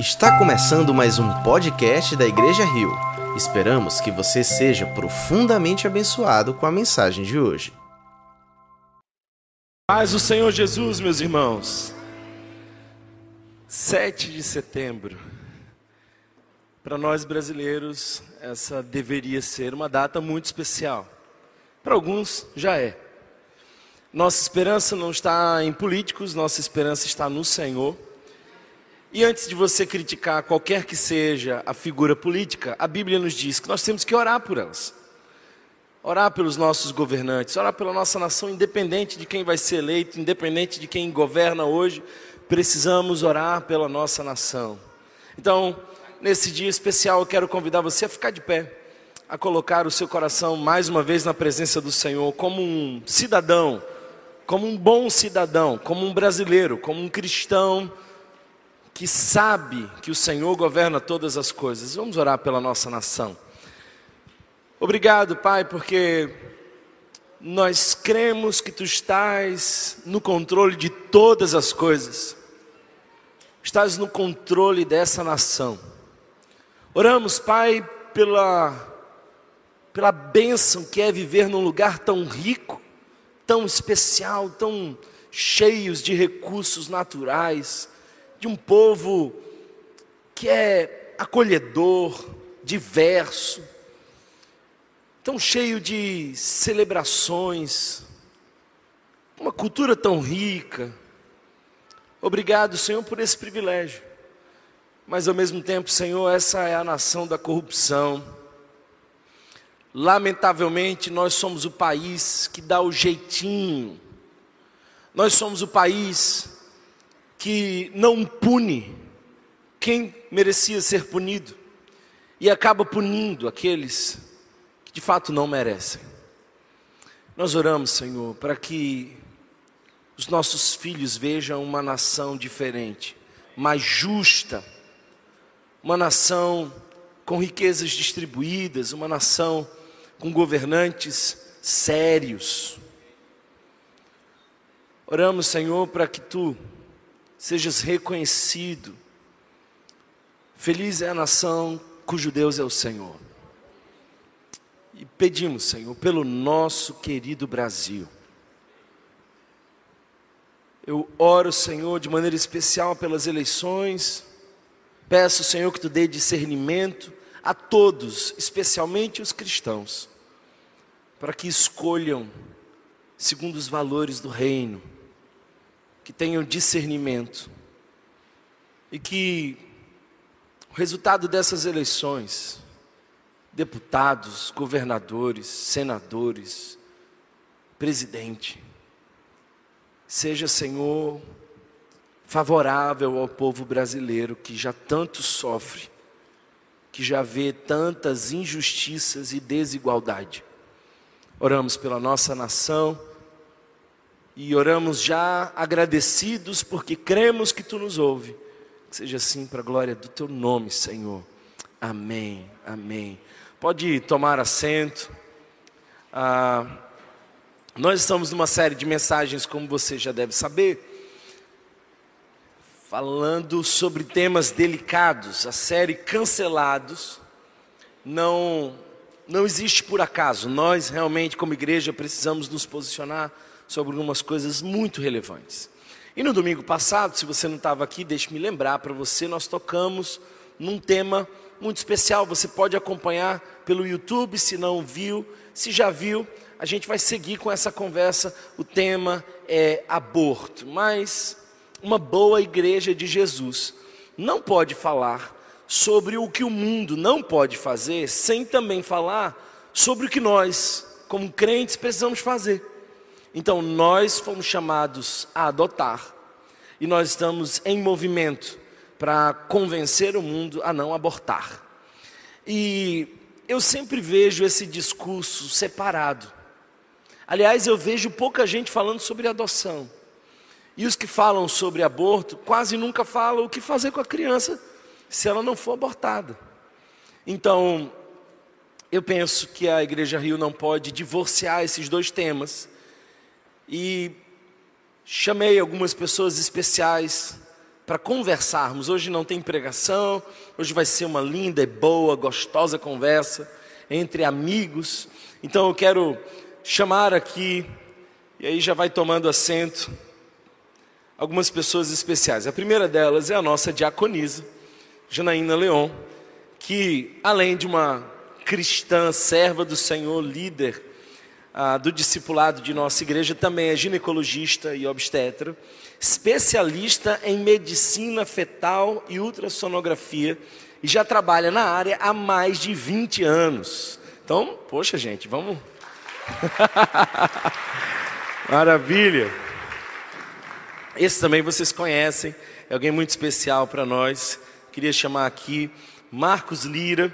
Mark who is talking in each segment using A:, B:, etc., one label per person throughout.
A: Está começando mais um podcast da Igreja Rio. Esperamos que você seja profundamente abençoado com a mensagem de hoje.
B: Paz o Senhor Jesus, meus irmãos. 7 de setembro. Para nós brasileiros, essa deveria ser uma data muito especial. Para alguns, já é. Nossa esperança não está em políticos, nossa esperança está no Senhor. E antes de você criticar qualquer que seja a figura política, a Bíblia nos diz que nós temos que orar por elas. Orar pelos nossos governantes, orar pela nossa nação, independente de quem vai ser eleito, independente de quem governa hoje, precisamos orar pela nossa nação. Então, nesse dia especial, eu quero convidar você a ficar de pé, a colocar o seu coração mais uma vez na presença do Senhor, como um cidadão, como um bom cidadão, como um brasileiro, como um cristão que sabe que o Senhor governa todas as coisas. Vamos orar pela nossa nação. Obrigado, Pai, porque nós cremos que Tu estás no controle de todas as coisas, estás no controle dessa nação. Oramos, Pai, pela, pela bênção que é viver num lugar tão rico, tão especial, tão cheios de recursos naturais de um povo que é acolhedor, diverso, tão cheio de celebrações, uma cultura tão rica. Obrigado, Senhor, por esse privilégio. Mas ao mesmo tempo, Senhor, essa é a nação da corrupção. Lamentavelmente, nós somos o país que dá o jeitinho. Nós somos o país que não pune quem merecia ser punido e acaba punindo aqueles que de fato não merecem. Nós oramos, Senhor, para que os nossos filhos vejam uma nação diferente, mais justa, uma nação com riquezas distribuídas, uma nação com governantes sérios. Oramos, Senhor, para que tu sejas reconhecido. Feliz é a nação cujo Deus é o Senhor. E pedimos, Senhor, pelo nosso querido Brasil. Eu oro, Senhor, de maneira especial pelas eleições. Peço, Senhor, que tu dê discernimento a todos, especialmente os cristãos, para que escolham segundo os valores do reino que tenham discernimento e que o resultado dessas eleições, deputados, governadores, senadores, presidente, seja, Senhor, favorável ao povo brasileiro que já tanto sofre, que já vê tantas injustiças e desigualdade. Oramos pela nossa nação e oramos já agradecidos porque cremos que tu nos ouve. Que seja assim para a glória do teu nome, Senhor. Amém, amém. Pode tomar assento. Ah, nós estamos numa série de mensagens, como você já deve saber, falando sobre temas delicados. A série Cancelados não, não existe por acaso. Nós realmente, como igreja, precisamos nos posicionar sobre algumas coisas muito relevantes. E no domingo passado, se você não estava aqui, deixe-me lembrar para você, nós tocamos num tema muito especial. Você pode acompanhar pelo YouTube, se não viu, se já viu, a gente vai seguir com essa conversa. O tema é aborto, mas uma boa igreja de Jesus não pode falar sobre o que o mundo não pode fazer, sem também falar sobre o que nós, como crentes, precisamos fazer. Então nós fomos chamados a adotar e nós estamos em movimento para convencer o mundo a não abortar. E eu sempre vejo esse discurso separado. Aliás, eu vejo pouca gente falando sobre adoção. E os que falam sobre aborto quase nunca falam o que fazer com a criança se ela não for abortada. Então, eu penso que a Igreja Rio não pode divorciar esses dois temas e chamei algumas pessoas especiais para conversarmos. Hoje não tem pregação, hoje vai ser uma linda e boa, gostosa conversa entre amigos. Então eu quero chamar aqui, e aí já vai tomando assento, algumas pessoas especiais. A primeira delas é a nossa diaconisa, Janaína Leon, que além de uma cristã, serva do Senhor, líder ah, do discipulado de nossa igreja, também é ginecologista e obstetra, especialista em medicina fetal e ultrassonografia e já trabalha na área há mais de 20 anos. Então, poxa, gente, vamos. Maravilha! Esse também vocês conhecem, é alguém muito especial para nós. Queria chamar aqui Marcos Lira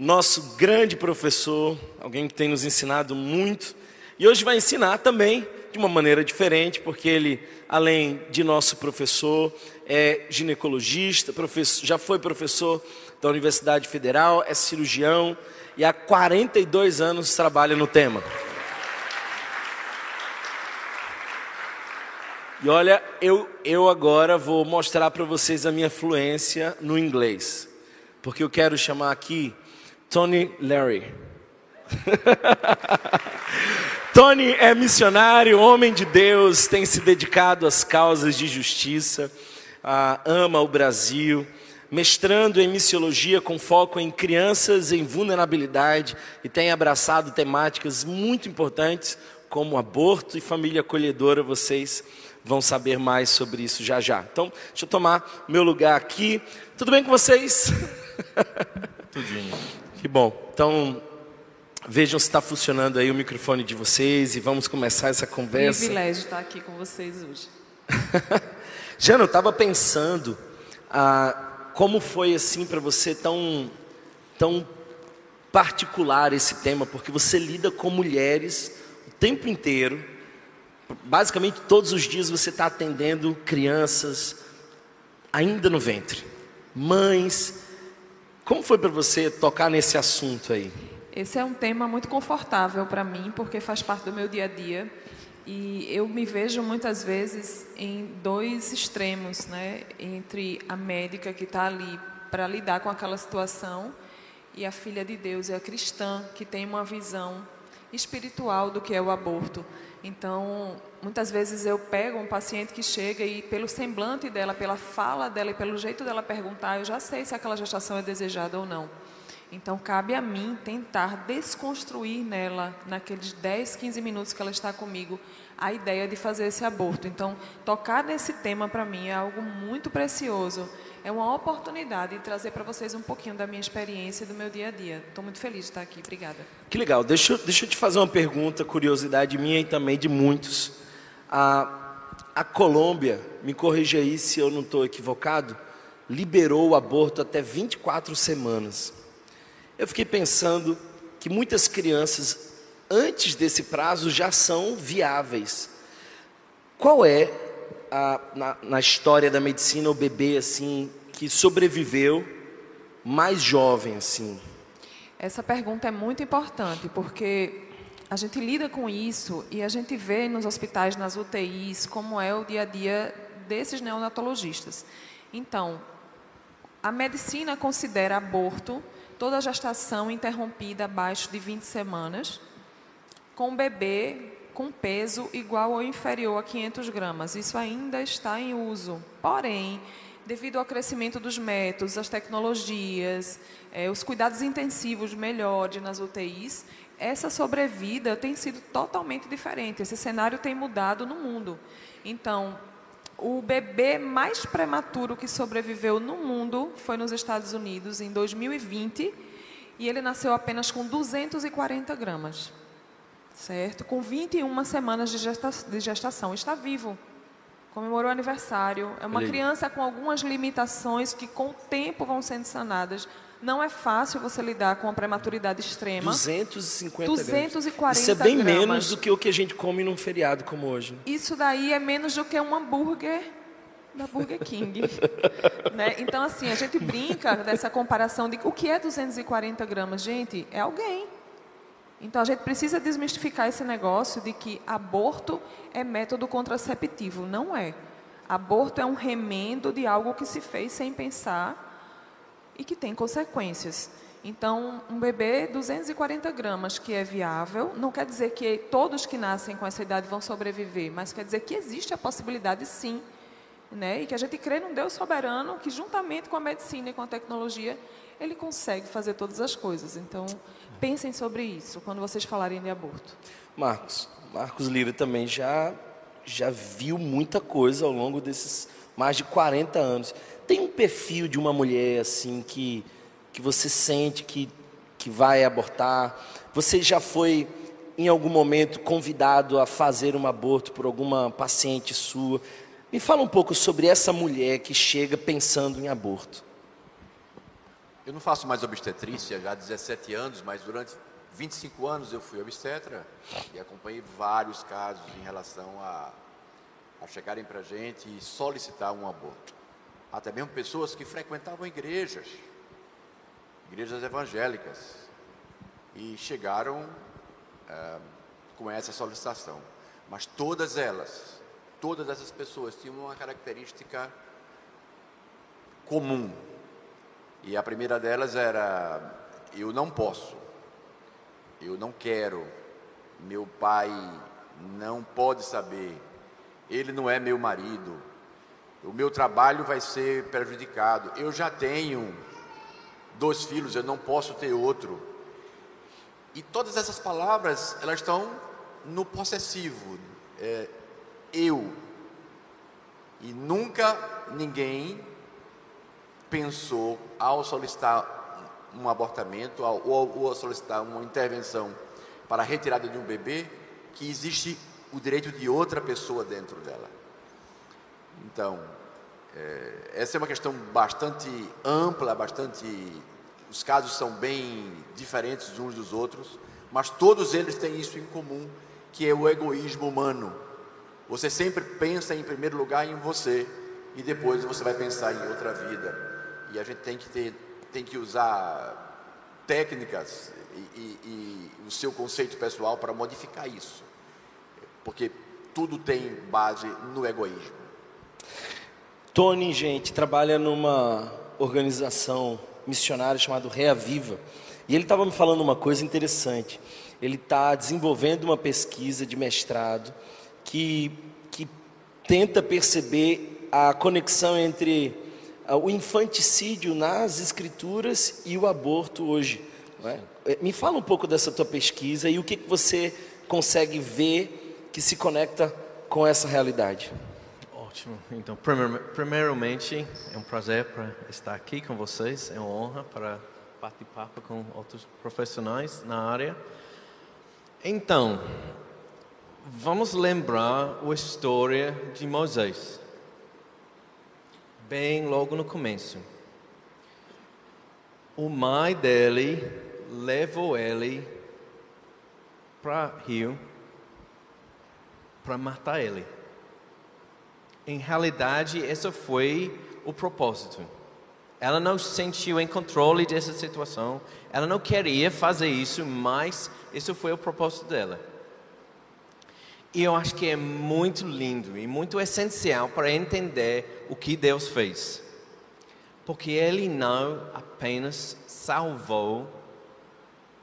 B: nosso grande professor, alguém que tem nos ensinado muito, e hoje vai ensinar também de uma maneira diferente, porque ele, além de nosso professor, é ginecologista, professor, já foi professor da Universidade Federal, é cirurgião e há 42 anos trabalha no tema. E olha, eu, eu agora vou mostrar para vocês a minha fluência no inglês, porque eu quero chamar aqui Tony Larry. Tony é missionário, homem de Deus, tem se dedicado às causas de justiça, ama o Brasil, mestrando em missiologia com foco em crianças em vulnerabilidade e tem abraçado temáticas muito importantes como aborto e família acolhedora. Vocês vão saber mais sobre isso já já. Então, deixa eu tomar meu lugar aqui. Tudo bem com vocês?
C: Tudinho.
B: Que bom. Então, vejam se está funcionando aí o microfone de vocês e vamos começar essa conversa.
D: Privilégio estar aqui com vocês hoje.
B: Jana, eu estava pensando ah, como foi assim para você tão, tão particular esse tema, porque você lida com mulheres o tempo inteiro. Basicamente, todos os dias você está atendendo crianças ainda no ventre, mães como foi para você tocar nesse assunto aí?
D: Esse é um tema muito confortável para mim, porque faz parte do meu dia a dia. E eu me vejo muitas vezes em dois extremos, né? Entre a médica que está ali para lidar com aquela situação e a filha de Deus, e a cristã que tem uma visão espiritual do que é o aborto. Então, muitas vezes eu pego um paciente que chega e pelo semblante dela, pela fala dela e pelo jeito dela perguntar, eu já sei se aquela gestação é desejada ou não. Então, cabe a mim tentar desconstruir nela, naqueles 10, 15 minutos que ela está comigo, a ideia de fazer esse aborto. Então, tocar nesse tema para mim é algo muito precioso. É uma oportunidade de trazer para vocês um pouquinho da minha experiência e do meu dia a dia. Estou muito feliz de estar aqui. Obrigada.
B: Que legal. Deixa, deixa eu te fazer uma pergunta, curiosidade minha e também de muitos. A, a Colômbia, me corrija aí se eu não estou equivocado, liberou o aborto até 24 semanas. Eu fiquei pensando que muitas crianças, antes desse prazo, já são viáveis. Qual é, a, na, na história da medicina, o bebê assim que sobreviveu mais jovem assim?
D: Essa pergunta é muito importante, porque a gente lida com isso e a gente vê nos hospitais, nas UTIs, como é o dia a dia desses neonatologistas. Então, a medicina considera aborto toda gestação interrompida abaixo de 20 semanas, com bebê com peso igual ou inferior a 500 gramas. Isso ainda está em uso. Porém, devido ao crescimento dos métodos, as tecnologias, eh, os cuidados intensivos melhores nas UTIs, essa sobrevida tem sido totalmente diferente. Esse cenário tem mudado no mundo. Então, o bebê mais prematuro que sobreviveu no mundo foi nos Estados Unidos em 2020 e ele nasceu apenas com 240 gramas, certo? Com 21 semanas de, gesta de gestação. Está vivo, comemorou aniversário. É uma criança com algumas limitações que com o tempo vão sendo sanadas. Não é fácil você lidar com a prematuridade extrema.
B: 250
D: 240
B: gramas. Isso é bem
D: gramas.
B: menos do que o que a gente come num feriado como hoje.
D: Isso daí é menos do que um hambúrguer da Burger King. né? Então, assim, a gente brinca dessa comparação de o que é 240 gramas. Gente, é alguém. Então, a gente precisa desmistificar esse negócio de que aborto é método contraceptivo. Não é. Aborto é um remendo de algo que se fez sem pensar e que tem consequências. Então, um bebê 240 gramas que é viável, não quer dizer que todos que nascem com essa idade vão sobreviver, mas quer dizer que existe a possibilidade sim, né? E que a gente crê num Deus soberano que juntamente com a medicina e com a tecnologia, ele consegue fazer todas as coisas. Então, pensem sobre isso quando vocês falarem de aborto.
B: Marcos, Marcos Lira também já já viu muita coisa ao longo desses mais de 40 anos. Tem um perfil de uma mulher assim que que você sente que, que vai abortar? Você já foi, em algum momento, convidado a fazer um aborto por alguma paciente sua? Me fala um pouco sobre essa mulher que chega pensando em aborto.
E: Eu não faço mais obstetrícia já há 17 anos, mas durante 25 anos eu fui obstetra e acompanhei vários casos em relação a, a chegarem para a gente e solicitar um aborto. Até mesmo pessoas que frequentavam igrejas, igrejas evangélicas e chegaram é, com essa solicitação. Mas todas elas, todas essas pessoas tinham uma característica comum. E a primeira delas era: eu não posso, eu não quero, meu pai não pode saber, ele não é meu marido, o meu trabalho vai ser prejudicado, eu já tenho dois filhos, eu não posso ter outro. E todas essas palavras, elas estão no possessivo, é, eu. E nunca ninguém pensou, ao solicitar um abortamento, ou, ou ao solicitar uma intervenção para a retirada de um bebê, que existe o direito de outra pessoa dentro dela. Então, é, essa é uma questão bastante ampla, bastante. Os casos são bem diferentes uns dos outros, mas todos eles têm isso em comum, que é o egoísmo humano. Você sempre pensa em primeiro lugar em você e depois você vai pensar em outra vida. E a gente tem que ter, tem que usar técnicas e, e, e o seu conceito pessoal para modificar isso, porque tudo tem base no egoísmo.
B: Tony, gente, trabalha numa organização missionária chamada Reaviva. E ele estava me falando uma coisa interessante. Ele está desenvolvendo uma pesquisa de mestrado que, que tenta perceber a conexão entre o infanticídio nas escrituras e o aborto hoje. É? Me fala um pouco dessa tua pesquisa e o que, que você consegue ver que se conecta com essa realidade.
C: Ótimo. Então, primeiramente, é um prazer para estar aqui com vocês. É uma honra para bater papo com outros profissionais na área. Então, vamos lembrar a história de Moisés. Bem logo no começo. O mãe dele levou ele para rio para matar ele. Em realidade, esse foi o propósito. Ela não se sentiu em controle dessa situação. Ela não queria fazer isso, mas isso foi o propósito dela. E eu acho que é muito lindo e muito essencial para entender o que Deus fez. Porque Ele não apenas salvou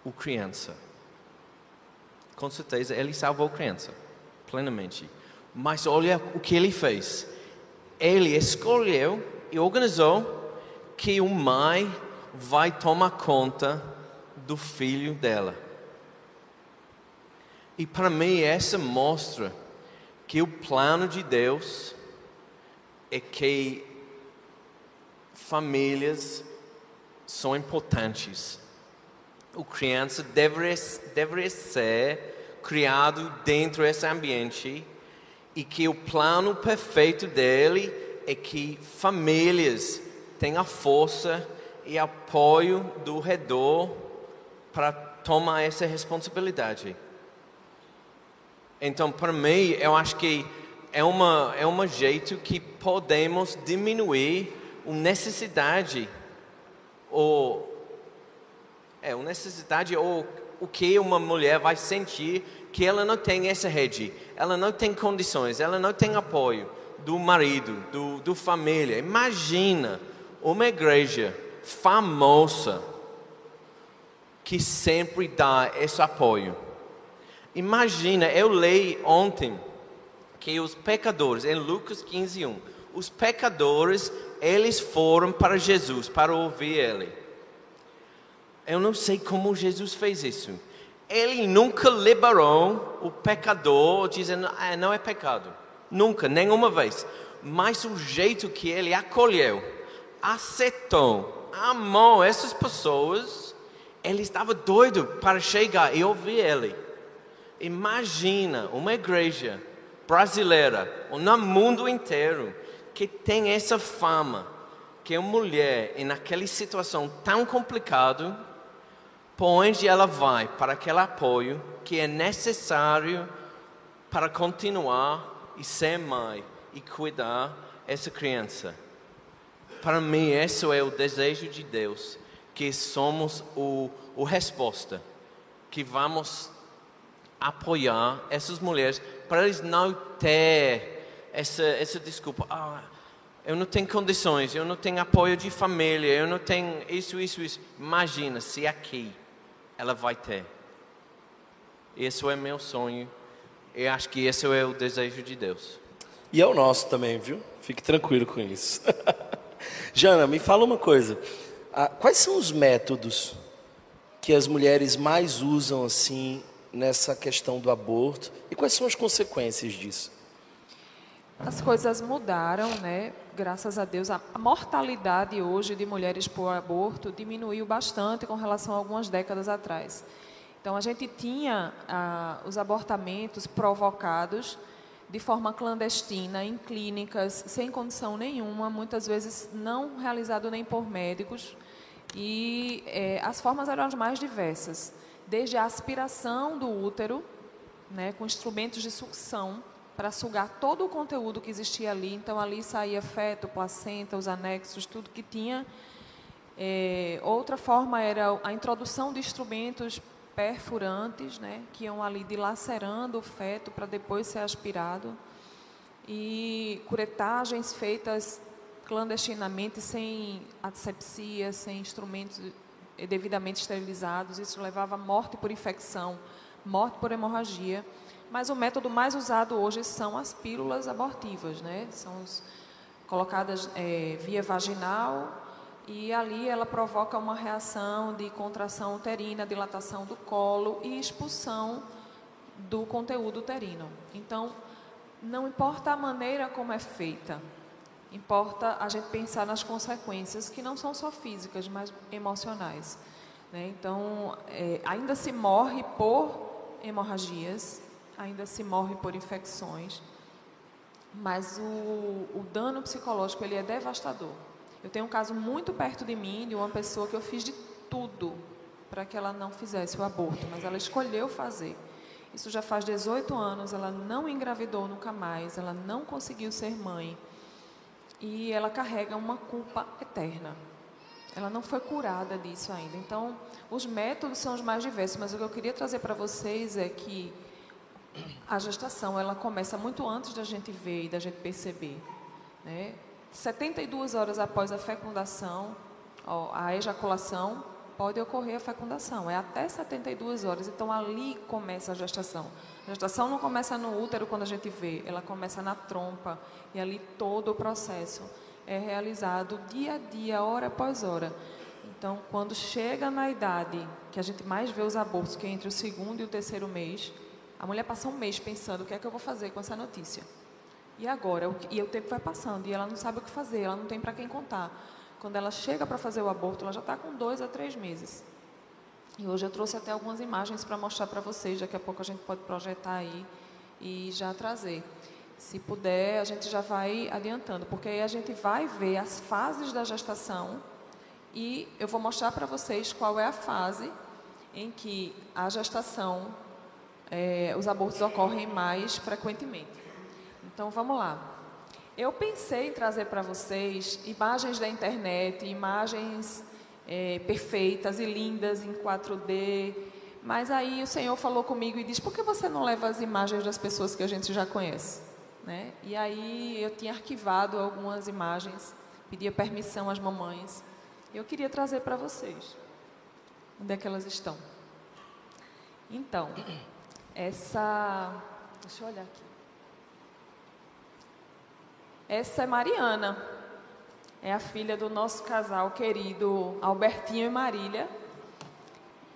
C: o criança. Com certeza, Ele salvou a criança, plenamente. Mas olha o que ele fez. Ele escolheu e organizou que o mãe vai tomar conta do filho dela. E para mim essa mostra que o plano de Deus é que famílias são importantes. O criança deveria, deveria ser criado dentro desse ambiente e que o plano perfeito dele é que famílias tenham força e apoio do redor para tomar essa responsabilidade. Então, para mim, eu acho que é uma é um jeito que podemos diminuir a necessidade ou é uma necessidade ou o que uma mulher vai sentir que ela não tem essa rede, ela não tem condições, ela não tem apoio. do marido, do, do família. Imagina uma igreja famosa que sempre dá esse apoio. Imagina, eu leio ontem que os pecadores, em Lucas 15, 1, os pecadores, eles foram para Jesus para ouvir Ele. Eu não sei como Jesus fez isso. Ele nunca liberou o pecador dizendo, ah, não é pecado. Nunca, nenhuma vez. Mas o jeito que ele acolheu, aceitou, amou essas pessoas, ele estava doido para chegar e ouvir ele. Imagina uma igreja brasileira, ou no mundo inteiro, que tem essa fama, que uma mulher, em naquela situação tão complicada, por onde ela vai para aquele apoio que é necessário para continuar e ser mãe e cuidar essa criança. Para mim, esse é o desejo de Deus, que somos o, o resposta, que vamos apoiar essas mulheres para eles não ter essa, essa desculpa. Ah, eu não tenho condições, eu não tenho apoio de família, eu não tenho isso, isso, isso. Imagina se aqui ela vai ter. Esse é meu sonho. Eu acho que esse é o desejo de Deus.
B: E é o nosso também, viu? Fique tranquilo com isso. Jana, me fala uma coisa. Ah, quais são os métodos que as mulheres mais usam assim nessa questão do aborto e quais são as consequências disso?
D: As coisas mudaram, né? Graças a Deus, a mortalidade hoje de mulheres por aborto diminuiu bastante com relação a algumas décadas atrás. Então, a gente tinha ah, os abortamentos provocados de forma clandestina, em clínicas, sem condição nenhuma, muitas vezes não realizado nem por médicos, e eh, as formas eram as mais diversas, desde a aspiração do útero, né, com instrumentos de sucção, para sugar todo o conteúdo que existia ali. Então, ali saía feto, placenta, os anexos, tudo que tinha. É, outra forma era a introdução de instrumentos perfurantes, né, que iam ali dilacerando o feto para depois ser aspirado. E curetagens feitas clandestinamente, sem asepsia, sem instrumentos devidamente esterilizados. Isso levava à morte por infecção, morte por hemorragia. Mas o método mais usado hoje são as pílulas abortivas, né? São os, colocadas é, via vaginal e ali ela provoca uma reação de contração uterina, dilatação do colo e expulsão do conteúdo uterino. Então, não importa a maneira como é feita, importa a gente pensar nas consequências que não são só físicas, mas emocionais. Né? Então, é, ainda se morre por hemorragias, ainda se morre por infecções, mas o, o dano psicológico ele é devastador. Eu tenho um caso muito perto de mim de uma pessoa que eu fiz de tudo para que ela não fizesse o aborto, mas ela escolheu fazer. Isso já faz 18 anos, ela não engravidou nunca mais, ela não conseguiu ser mãe. E ela carrega uma culpa eterna. Ela não foi curada disso ainda. Então, os métodos são os mais diversos, mas o que eu queria trazer para vocês é que a gestação ela começa muito antes da gente ver e da gente perceber. Né? 72 horas após a fecundação, ó, a ejaculação, pode ocorrer a fecundação. É até 72 horas. Então, ali começa a gestação. A gestação não começa no útero quando a gente vê, ela começa na trompa. E ali todo o processo é realizado dia a dia, hora após hora. Então, quando chega na idade que a gente mais vê os abortos, que é entre o segundo e o terceiro mês, a mulher passa um mês pensando o que é que eu vou fazer com essa notícia. E agora? E o tempo vai passando e ela não sabe o que fazer, ela não tem para quem contar. Quando ela chega para fazer o aborto, ela já está com dois a três meses. E hoje eu trouxe até algumas imagens para mostrar para vocês. Daqui a pouco a gente pode projetar aí e já trazer. Se puder, a gente já vai adiantando, porque aí a gente vai ver as fases da gestação e eu vou mostrar para vocês qual é a fase em que a gestação é, os abortos ocorrem mais frequentemente. Então vamos lá. Eu pensei em trazer para vocês imagens da internet, imagens é, perfeitas e lindas em 4D, mas aí o Senhor falou comigo e disse: por que você não leva as imagens das pessoas que a gente já conhece? Né? E aí eu tinha arquivado algumas imagens, pedia permissão às mamães. Eu queria trazer para vocês. Onde é que elas estão? Então, essa. Deixa eu olhar aqui. Essa é Mariana. É a filha do nosso casal querido Albertinho e Marília.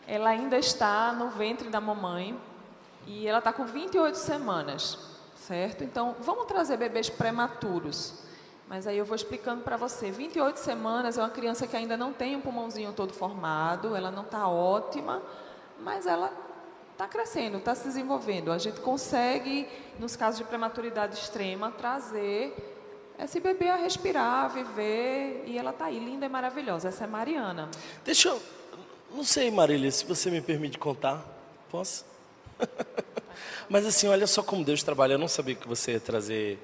D: Ela ainda está no ventre da mamãe e ela está com 28 semanas, certo? Então, vamos trazer bebês prematuros. Mas aí eu vou explicando para você. 28 semanas é uma criança que ainda não tem um pulmãozinho todo formado, ela não está ótima, mas ela está crescendo, está se desenvolvendo. A gente consegue, nos casos de prematuridade extrema, trazer esse bebê a respirar, a viver, e ela está aí, linda e maravilhosa. Essa é Mariana.
B: Deixa eu. Não sei, Marília, se você me permite contar. Posso? Mas assim, olha só como Deus trabalha. Eu não sabia que você ia trazer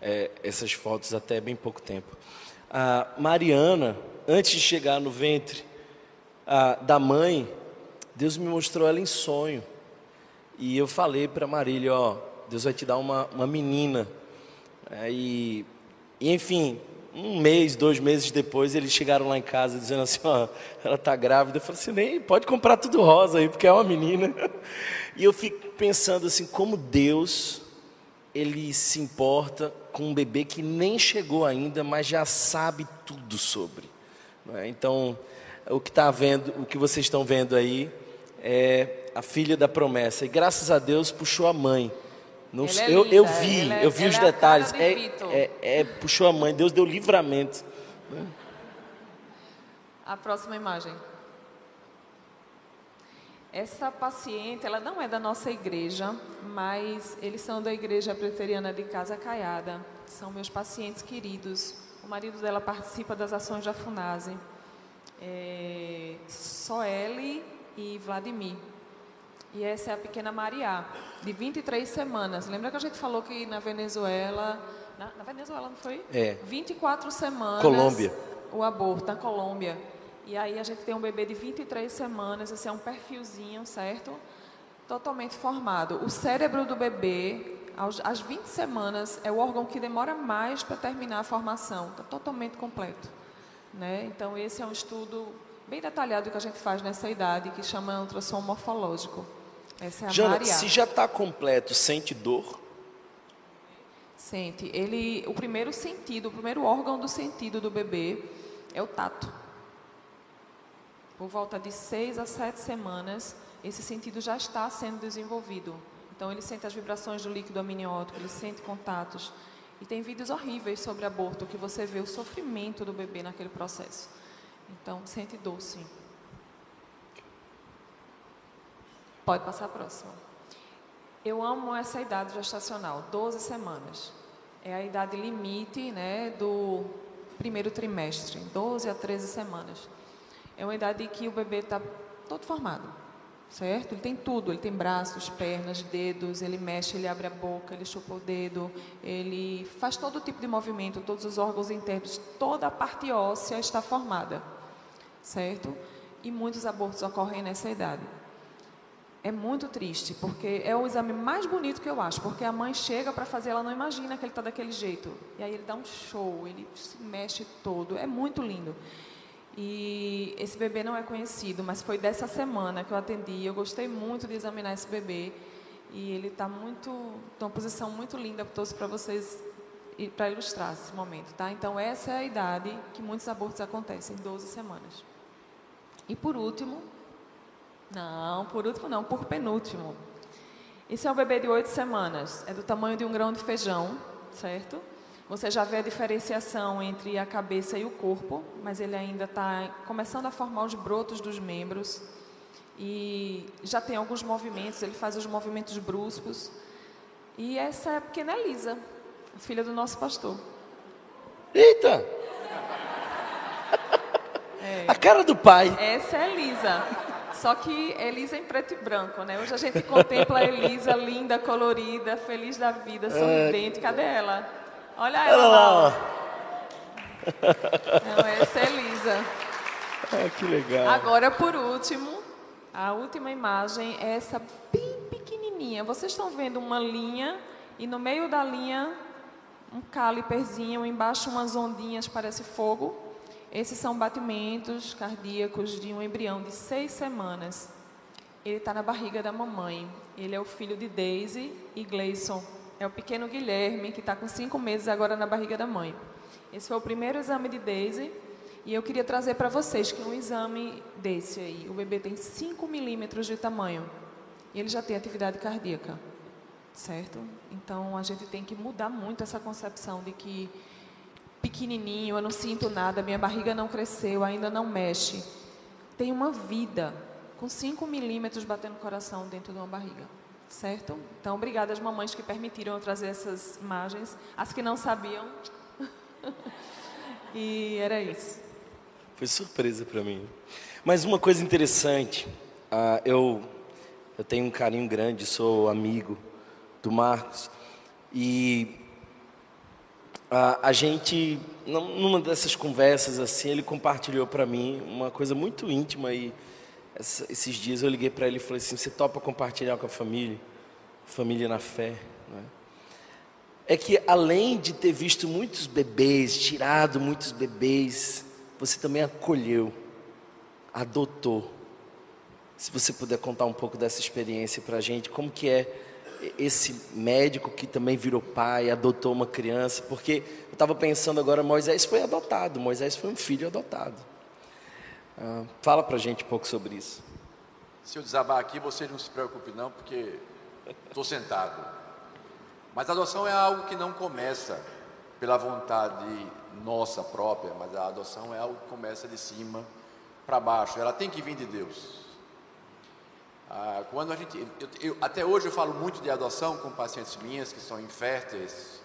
B: é, essas fotos até bem pouco tempo. A Mariana, antes de chegar no ventre a, da mãe, Deus me mostrou ela em sonho. E eu falei para Marília, ó, Deus vai te dar uma, uma menina. É, e, enfim, um mês, dois meses depois, eles chegaram lá em casa dizendo assim, ó, ela está grávida. Eu falei assim, nem pode comprar tudo rosa aí, porque é uma menina. E eu fico pensando assim, como Deus, ele se importa com um bebê que nem chegou ainda, mas já sabe tudo sobre. É? Então, o que está vendo, o que vocês estão vendo aí é a filha da promessa. E graças a Deus puxou a mãe. Não,
D: Ela é
B: eu, eu
D: linda,
B: vi,
D: é-
B: eu vi os
D: é
B: detalhes.
D: de
B: É, é, é, puxou a mãe, Deus deu livramento.
D: A próxima imagem. Essa paciente, ela não é da nossa igreja, mas eles são da igreja preteriana de Casa Caiada. São meus pacientes queridos. O marido dela participa das ações da FUNASE. É, Soeli e Vladimir. E essa é a pequena Maria, de 23 semanas. Lembra que a gente falou que na Venezuela. Na, na Venezuela, não foi?
B: É.
D: 24 semanas.
B: Colômbia.
D: O aborto, na Colômbia. E aí a gente tem um bebê de 23 semanas, esse é um perfilzinho, certo? Totalmente formado. O cérebro do bebê, aos, às 20 semanas, é o órgão que demora mais para terminar a formação. Está totalmente completo. Né? Então, esse é um estudo bem detalhado que a gente faz nessa idade, que chama ultrassom morfológico. Essa é a
B: Jana,
D: Maria.
B: se já está completo, sente dor?
D: Sente. Ele, o primeiro sentido, o primeiro órgão do sentido do bebê é o tato. Por volta de seis a sete semanas, esse sentido já está sendo desenvolvido. Então, ele sente as vibrações do líquido amniótico, ele sente contatos. E tem vídeos horríveis sobre aborto, que você vê o sofrimento do bebê naquele processo. Então, sente dor, sim. Pode passar a próxima. Eu amo essa idade gestacional, 12 semanas. É a idade limite né, do primeiro trimestre, 12 a 13 semanas. É uma idade que o bebê está todo formado, certo? Ele tem tudo, ele tem braços, pernas, dedos, ele mexe, ele abre a boca, ele chupa o dedo, ele faz todo tipo de movimento, todos os órgãos internos, toda a parte óssea está formada, certo? E muitos abortos ocorrem nessa idade. É muito triste, porque é o exame mais bonito que eu acho, porque a mãe chega para fazer, ela não imagina que ele está daquele jeito. E aí ele dá um show, ele se mexe todo, é muito lindo. E esse bebê não é conhecido, mas foi dessa semana que eu atendi. Eu gostei muito de examinar esse bebê. E ele está muito, tá uma posição muito linda para vocês, para ilustrar esse momento, tá? Então, essa é a idade que muitos abortos acontecem, 12 semanas. E por último, não, por último não, por penúltimo. Esse é um bebê de 8 semanas, é do tamanho de um grão de feijão, certo? Você já vê a diferenciação entre a cabeça e o corpo, mas ele ainda está começando a formar os brotos dos membros. E já tem alguns movimentos, ele faz os movimentos bruscos. E essa é a pequena Elisa, filha do nosso pastor.
B: Eita! A cara do pai.
D: Essa é a Elisa. Só que Elisa em preto e branco, né? Hoje a gente contempla a Elisa linda, colorida, feliz da vida, sorridente. Cadê ela? Olha ela
B: lá.
D: Não, essa é Elisa.
B: Ah, que legal.
D: Agora, por último, a última imagem é essa bem pequenininha. Vocês estão vendo uma linha e no meio da linha um caliperzinho, embaixo umas ondinhas, parece fogo. Esses são batimentos cardíacos de um embrião de seis semanas. Ele está na barriga da mamãe. Ele é o filho de Daisy e Gleison. É o pequeno Guilherme, que está com cinco meses agora na barriga da mãe. Esse foi o primeiro exame de Daisy. E eu queria trazer para vocês que um exame desse aí, o bebê tem 5 milímetros de tamanho. E ele já tem atividade cardíaca. Certo? Então a gente tem que mudar muito essa concepção de que pequenininho, eu não sinto nada, minha barriga não cresceu, ainda não mexe. Tem uma vida com 5 milímetros batendo coração dentro de uma barriga. Certo? Então, obrigada às mamães que permitiram eu trazer essas imagens. As que não sabiam. e era isso.
B: Foi surpresa para mim. Mas uma coisa interessante, uh, eu, eu tenho um carinho grande, sou amigo do Marcos. E uh, a gente, numa dessas conversas assim, ele compartilhou para mim uma coisa muito íntima e esses dias eu liguei para ele e falei assim: Você topa compartilhar com a família? Família na fé. Né? É que além de ter visto muitos bebês, tirado muitos bebês, você também acolheu, adotou. Se você puder contar um pouco dessa experiência para a gente, como que é esse médico que também virou pai, adotou uma criança, porque eu estava pensando agora, Moisés foi adotado, Moisés foi um filho adotado. Ah, fala para gente um pouco sobre isso.
E: Se eu desabar aqui, você não se preocupe não, porque estou sentado. Mas a adoção é algo que não começa pela vontade nossa própria, mas a adoção é algo que começa de cima para baixo. Ela tem que vir de Deus. Ah, quando a gente, eu, eu, até hoje eu falo muito de adoção com pacientes minhas que são inférteis.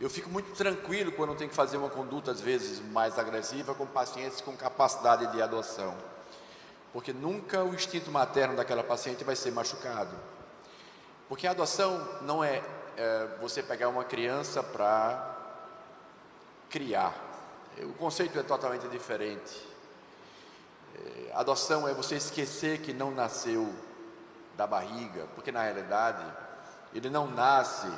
E: Eu fico muito tranquilo quando eu tenho que fazer uma conduta às vezes mais agressiva com pacientes com capacidade de adoção, porque nunca o instinto materno daquela paciente vai ser machucado. Porque a adoção não é, é você pegar uma criança para criar. O conceito é totalmente diferente. É, adoção é você esquecer que não nasceu da barriga, porque na realidade ele não nasce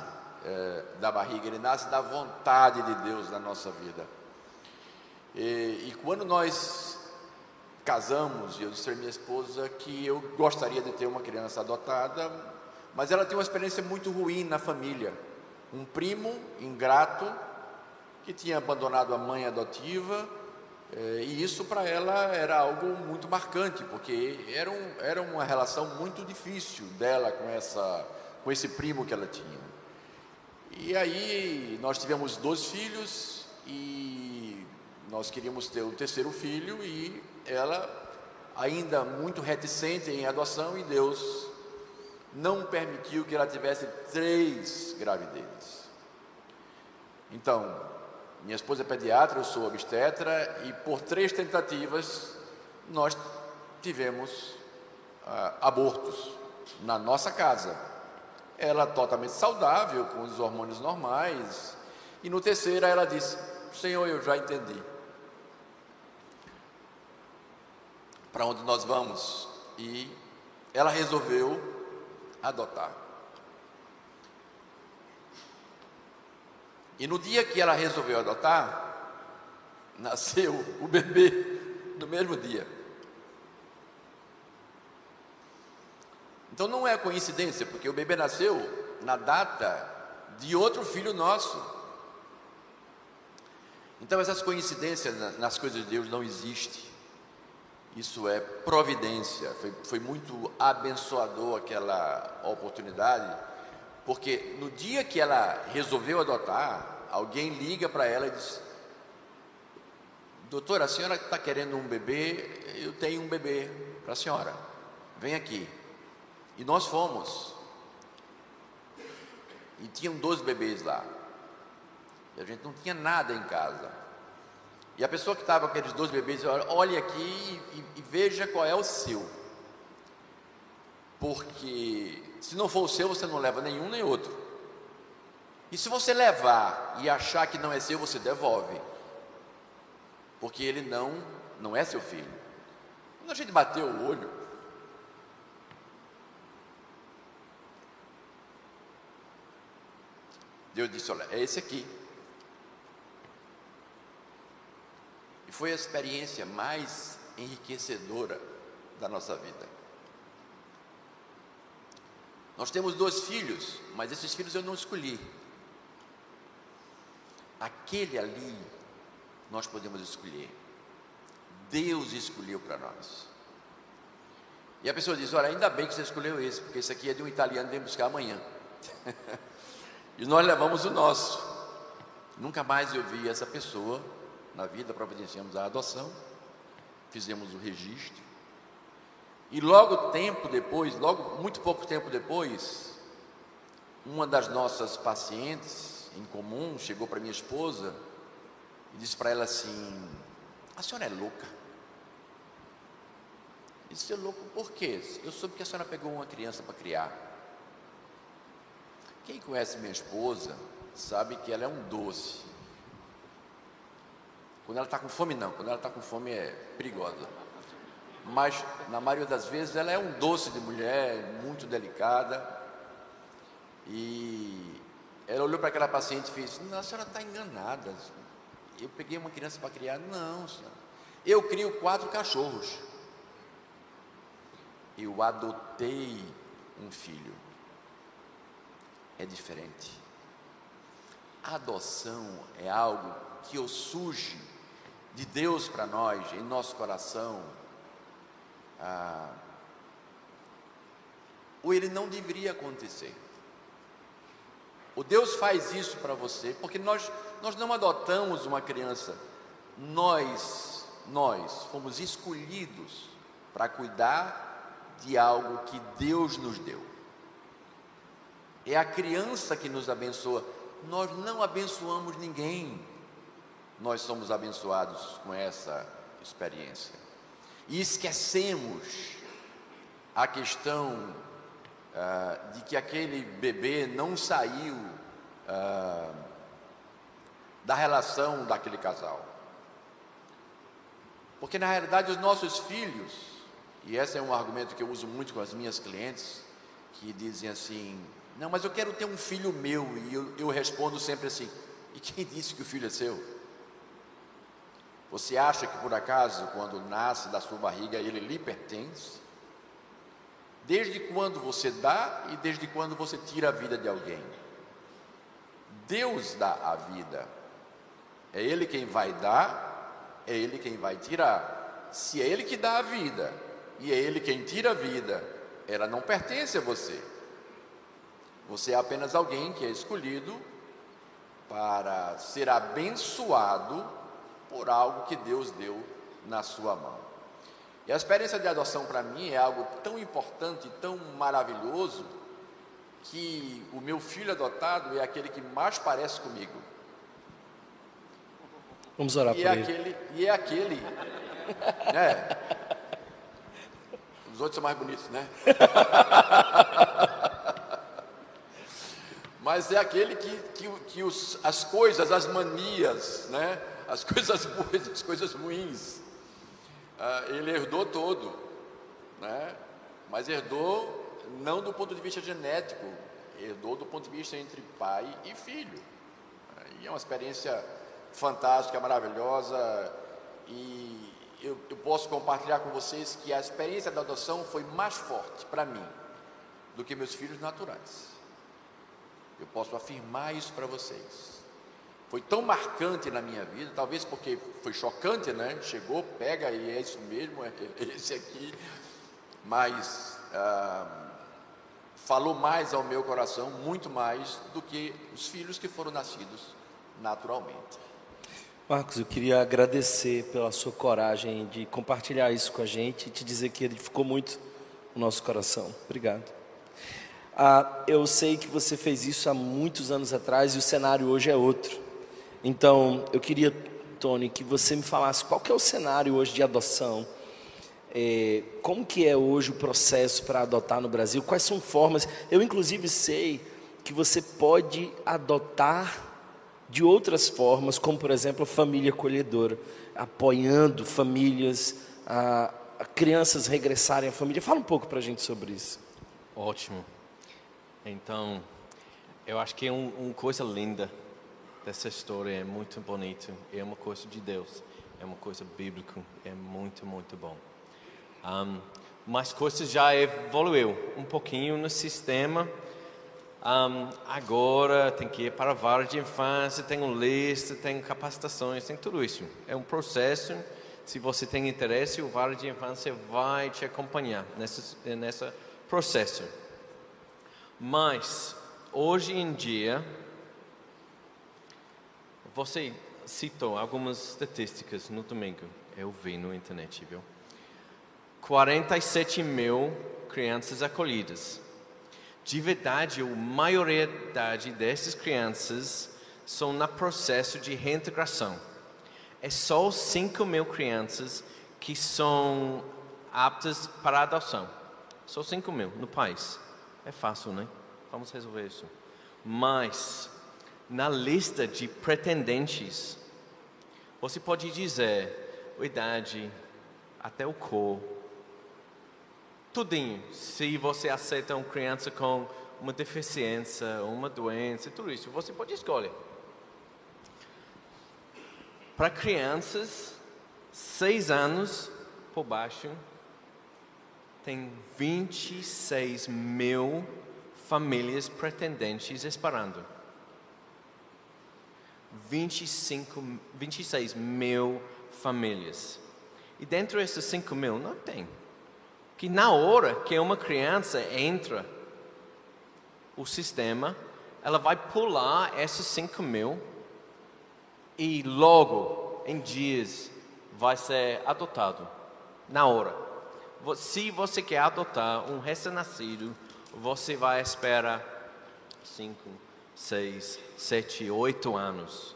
E: é, da barriga, ele nasce da vontade de Deus na nossa vida. E, e quando nós casamos, eu disse à minha esposa que eu gostaria de ter uma criança adotada, mas ela tem uma experiência muito ruim na família. Um primo ingrato que tinha abandonado a mãe adotiva, é, e isso para ela era algo muito marcante, porque era, um, era uma relação muito difícil dela com, essa, com esse primo que ela tinha. E aí nós tivemos dois filhos e nós queríamos ter o terceiro filho e ela ainda muito reticente em adoção e Deus não permitiu que ela tivesse três gravidezes. Então, minha esposa é pediatra, eu sou obstetra, e por três tentativas nós tivemos ah, abortos na nossa casa. Ela totalmente saudável, com os hormônios normais, e no terceiro ela disse: Senhor, eu já entendi. Para onde nós vamos? E ela resolveu adotar. E no dia que ela resolveu adotar, nasceu o bebê no mesmo dia. Então não é coincidência, porque o bebê nasceu na data de outro filho nosso. Então essas coincidências nas coisas de Deus não existem. Isso é providência. Foi, foi muito abençoador aquela oportunidade porque no dia que ela resolveu adotar, alguém liga para ela e diz: Doutora, a senhora está querendo um bebê? Eu tenho um bebê para a senhora. Vem aqui. E nós fomos. E tinham dois bebês lá. E a gente não tinha nada em casa. E a pessoa que estava com aqueles dois bebês, olha aqui e, e veja qual é o seu. Porque se não for o seu, você não leva nenhum nem outro. E se você levar e achar que não é seu, você devolve. Porque ele não, não é seu filho. Quando a gente bateu o olho, Deus disse: Olha, é esse aqui. E foi a experiência mais enriquecedora da nossa vida. Nós temos dois filhos, mas esses filhos eu não escolhi. Aquele ali nós podemos escolher. Deus escolheu para nós. E a pessoa diz: Olha, ainda bem que você escolheu esse, porque esse aqui é de um italiano, vem buscar amanhã. e nós levamos o nosso. Nunca mais eu vi essa pessoa na vida, providenciamos a adoção, fizemos o registro. E logo tempo depois, logo muito pouco tempo depois, uma das nossas pacientes em comum chegou para minha esposa e disse para ela assim: A senhora é louca? Eu disse: é louco por quê? Eu soube que a senhora pegou uma criança para criar. Quem conhece minha esposa sabe que ela é um doce. Quando ela está com fome, não. Quando ela está com fome é perigosa. Mas, na maioria das vezes, ela é um doce de mulher, muito delicada. E ela olhou para aquela paciente e fez: Não, a senhora está enganada. Eu peguei uma criança para criar. Não, senhora. Eu crio quatro cachorros. Eu adotei um filho. É diferente. A adoção é algo que surge de Deus para nós, em nosso coração. Ah, ou ele não deveria acontecer. O Deus faz isso para você, porque nós, nós não adotamos uma criança, nós, nós fomos escolhidos para cuidar de algo que Deus nos deu. É a criança que nos abençoa, nós não abençoamos ninguém, nós somos abençoados com essa experiência. E esquecemos a questão ah, de que aquele bebê não saiu ah, da relação daquele casal. Porque na realidade os nossos filhos, e esse é um argumento que eu uso muito com as minhas clientes, que dizem assim: Não, mas eu quero ter um filho meu, e eu, eu respondo sempre assim: E quem disse que o filho é seu? Você acha que por acaso, quando nasce da sua barriga, ele lhe pertence? Desde quando você dá e desde quando você tira a vida de alguém? Deus dá a vida. É Ele quem vai dar, é Ele quem vai tirar. Se é Ele que dá a vida e é Ele quem tira a vida, ela não pertence a você. Você é apenas alguém que é escolhido para ser abençoado por algo que Deus deu na sua mão. E a experiência de adoção para mim é algo tão importante, tão maravilhoso, que o meu filho adotado é aquele que mais parece comigo.
B: Vamos orar
E: e
B: por
E: é
B: ele.
E: aquele E é aquele. né? Os outros são mais bonitos, né? Mas é aquele que, que, que os, as coisas, as manias, né? As coisas boas, as coisas ruins. Ah, ele herdou todo, né? mas herdou não do ponto de vista genético, herdou do ponto de vista entre pai e filho. E é uma experiência fantástica, maravilhosa, e eu, eu posso compartilhar com vocês que a experiência da adoção foi mais forte para mim do que meus filhos naturais. Eu posso afirmar isso para vocês foi tão marcante na minha vida, talvez porque foi chocante, né? Chegou, pega e é isso mesmo, é esse aqui, mas ah, falou mais ao meu coração, muito mais do que os filhos que foram nascidos naturalmente.
B: Marcos, eu queria agradecer pela sua coragem de compartilhar isso com a gente e te dizer que edificou muito o nosso coração. Obrigado. Ah, eu sei que você fez isso há muitos anos atrás e o cenário hoje é outro. Então, eu queria, Tony, que você me falasse qual que é o cenário hoje de adoção. É, como que é hoje o processo para adotar no Brasil? Quais são formas? Eu, inclusive, sei que você pode adotar de outras formas, como, por exemplo, a família acolhedora, apoiando famílias, a, a crianças regressarem à família. Fala um pouco para a gente sobre isso.
C: Ótimo. Então, eu acho que é uma um coisa linda dessa história é muito bonito, é uma coisa de Deus. É uma coisa bíblica, é muito, muito bom. Um, mas coisas já evoluiu um pouquinho no sistema. Um, agora tem que ir para a vara de infância, tem uma lista, tem capacitações, tem tudo isso. É um processo. Se você tem interesse, o vara de infância vai te acompanhar nesse, nesse processo. Mas, hoje em dia, você citou algumas estatísticas no domingo. Eu vi no internet, viu? 47 mil crianças acolhidas. De verdade, a maioria dessas crianças são no processo de reintegração. É só 5 mil crianças que são aptas para adoção. Só 5 mil no país. É fácil, né? Vamos resolver isso. Mas, na lista de pretendentes, você pode dizer a idade, até o cor, tudinho. Se você aceita uma criança com uma deficiência, uma doença, tudo isso, você pode escolher. Para crianças, seis anos por baixo, tem 26 mil famílias pretendentes esperando. 25, 26 mil famílias. E dentro desses 5 mil, não tem. Que na hora que uma criança entra o sistema, ela vai pular esses 5 mil e logo, em dias, vai ser adotado. Na hora. Se você quer adotar um recém-nascido, você vai esperar 5, 6, 7, 8 anos.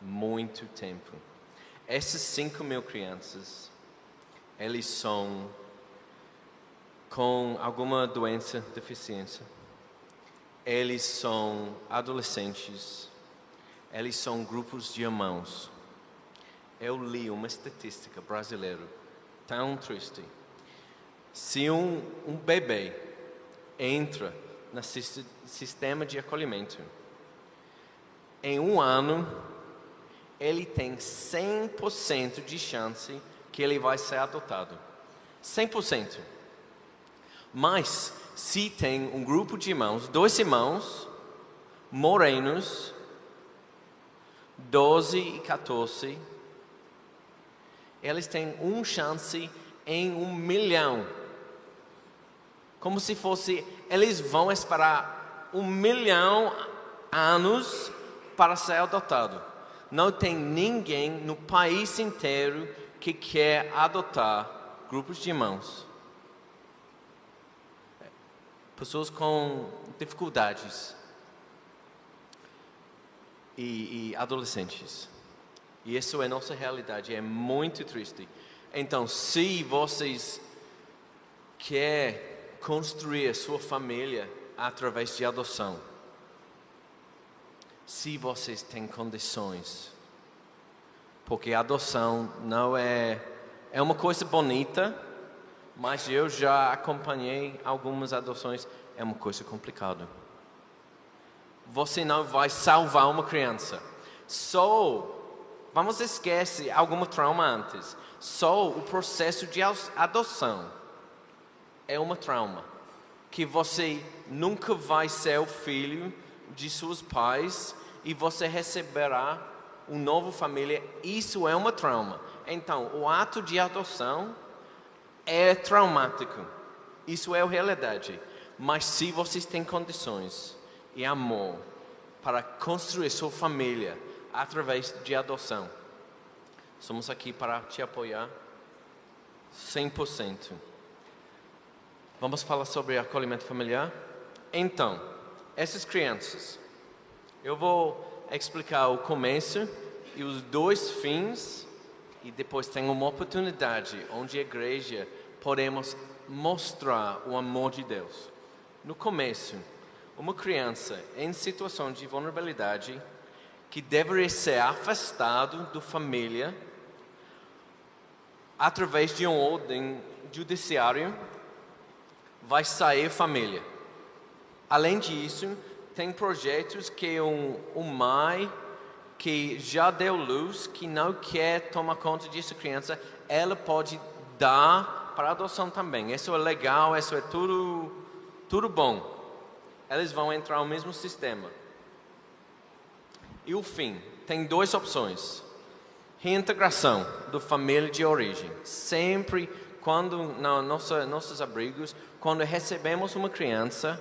C: Muito tempo. Essas 5 mil crianças, eles são com alguma doença, deficiência. Eles são adolescentes. Eles são grupos de irmãos. Eu li uma estatística brasileira tão triste. Se um, um bebê entra no sistema de acolhimento. Em um ano, ele tem 100% de chance que ele vai ser adotado. 100%. Mas, se tem um grupo de irmãos, dois irmãos, morenos, 12 e 14, eles têm uma chance em um milhão como se fosse, eles vão esperar um milhão anos para ser adotado. Não tem ninguém no país inteiro que quer adotar grupos de irmãos. Pessoas com dificuldades. E, e adolescentes. E isso é nossa realidade, é muito triste. Então, se vocês querem construir a sua família através de adoção. Se vocês têm condições. Porque adoção não é é uma coisa bonita, mas eu já acompanhei algumas adoções, é uma coisa complicada. Você não vai salvar uma criança. Só vamos esquecer algum trauma antes. Só o processo de adoção é uma trauma. Que você nunca vai ser o filho de seus pais e você receberá uma nova família. Isso é uma trauma. Então, o ato de adoção é traumático. Isso é a realidade. Mas se vocês têm condições e amor para construir sua família através de adoção, somos aqui para te apoiar 100%. Vamos falar sobre acolhimento familiar? Então, essas crianças, eu vou explicar o começo e os dois fins, e depois tem uma oportunidade onde a igreja podemos mostrar o amor de Deus. No começo, uma criança em situação de vulnerabilidade que deveria ser afastado da família através de um ordem judiciário vai sair família. Além disso, tem projetos que um, um mãe que já deu luz, que não quer tomar conta dessa criança, ela pode dar para adoção também. Isso é legal, isso é tudo, tudo bom. Eles vão entrar no mesmo sistema. E o fim, tem duas opções. Reintegração do família de origem. Sempre quando na nossa, nossos abrigos, quando recebemos uma criança,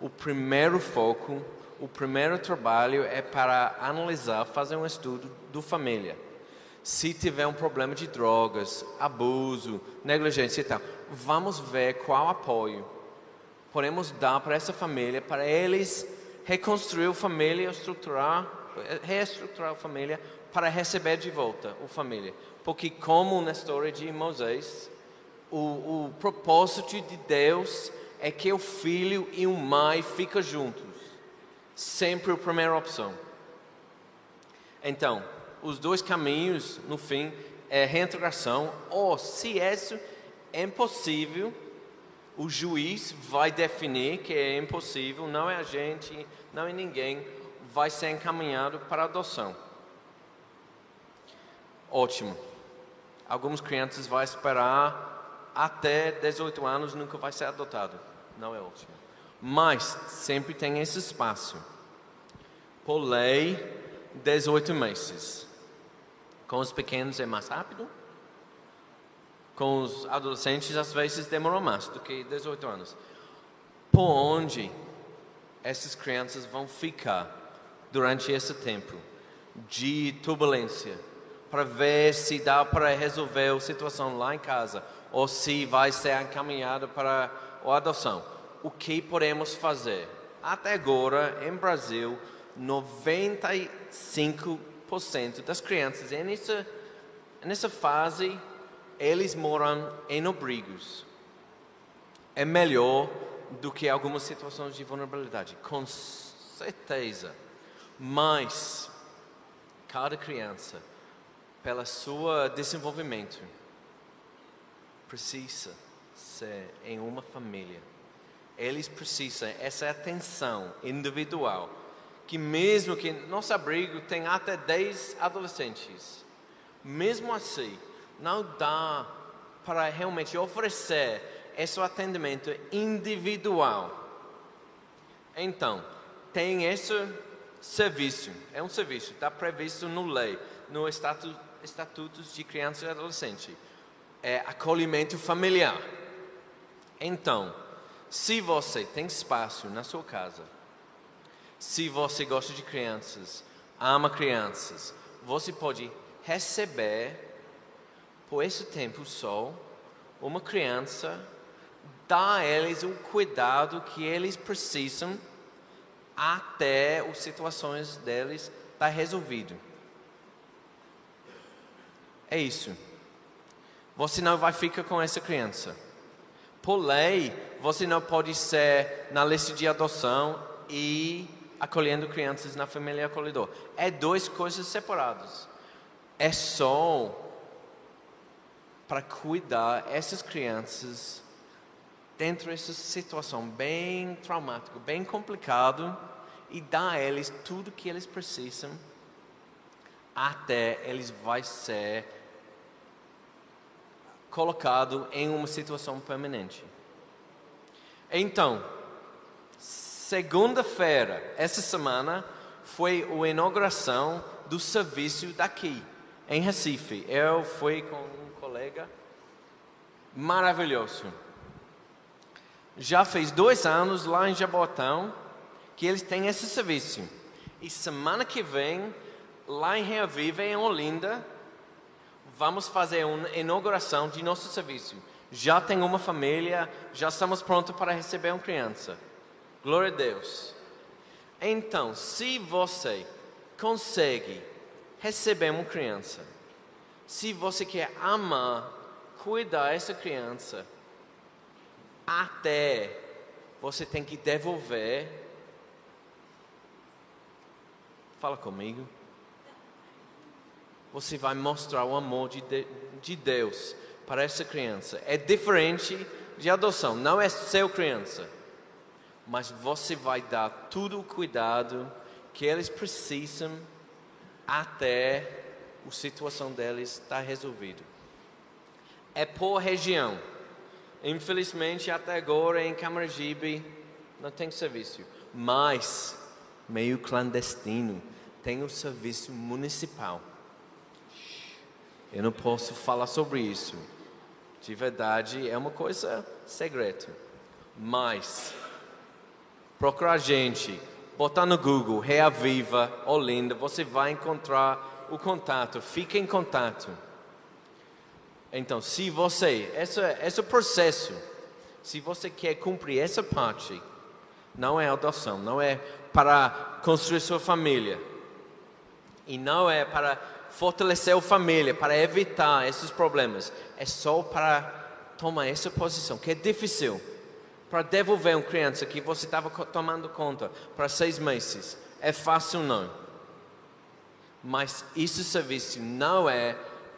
C: o primeiro foco, o primeiro trabalho é para analisar, fazer um estudo do família. Se tiver um problema de drogas, abuso, negligência e tal, vamos ver qual apoio podemos dar para essa família, para eles reconstruir a família, estruturar, reestruturar a família para receber de volta a família. Porque como na história de Moisés, o, o propósito de Deus é que o filho e o mãe ficam juntos. Sempre a primeira opção. Então, os dois caminhos, no fim, é reintegração, ou se isso é impossível, o juiz vai definir que é impossível, não é a gente, não é ninguém, vai ser encaminhado para adoção. Ótimo. Algumas crianças vão esperar até 18 anos, nunca vai ser adotado. Não é ótimo. Mas sempre tem esse espaço. Por lei, 18 meses. Com os pequenos é mais rápido, com os adolescentes, às vezes demoram mais do que 18 anos. Por onde essas crianças vão ficar durante esse tempo de turbulência? Para ver se dá para resolver a situação lá em casa ou se vai ser encaminhado para a adoção. O que podemos fazer? Até agora, em Brasil, 95% das crianças nessa, nessa fase eles moram em abrigos. É melhor do que algumas situações de vulnerabilidade, com certeza. Mas cada criança, pelo seu desenvolvimento, precisa ser em uma família. Eles precisam essa atenção individual, que mesmo que nosso abrigo tem até 10 adolescentes, mesmo assim, não dá para realmente oferecer esse atendimento individual. Então, tem esse serviço, é um serviço, está previsto no lei, no estatuto, estatutos de criança e adolescente, é acolhimento familiar. Então, se você tem espaço na sua casa, se você gosta de crianças, ama crianças, você pode receber por esse tempo só, uma criança dá a eles o cuidado que eles precisam até as situações deles estar tá resolvido. É isso. Você não vai ficar com essa criança. Por lei, você não pode ser na lista de adoção e acolhendo crianças na família acolhedor. É duas coisas separadas. É só para cuidar essas crianças dentro dessa situação bem traumática, bem complicado e dar a eles tudo que eles precisam até eles vai ser colocado em uma situação permanente. Então, segunda-feira, essa semana, foi a inauguração do serviço daqui, em Recife. Eu fui com colega. Maravilhoso. Já fez dois anos lá em Jabotão que eles têm esse serviço. E semana que vem, lá em Rio Viva, em Olinda, vamos fazer uma inauguração de nosso serviço. Já tem uma família, já estamos prontos para receber uma criança. Glória a Deus. Então, se você consegue receber uma criança, se você quer amar, cuidar dessa criança, até você tem que devolver. Fala comigo. Você vai mostrar o amor de, de Deus para essa criança. É diferente de adoção, não é seu criança. Mas você vai dar todo o cuidado que eles precisam até a situação deles está resolvida. É por região. Infelizmente, até agora em Camaragibe não tem serviço, mas meio clandestino tem o serviço municipal. Eu não posso falar sobre isso. De verdade, é uma coisa segredo. Mas procura a gente, botar no Google Reaviva Olinda, você vai encontrar o contato. Fique em contato. Então, se você, esse, esse processo, se você quer cumprir essa parte, não é adoção, não é para construir sua família, e não é para fortalecer a família, para evitar esses problemas, é só para tomar essa posição, que é difícil, para devolver uma criança que você estava tomando conta para seis meses. É fácil não. Mas esse serviço não é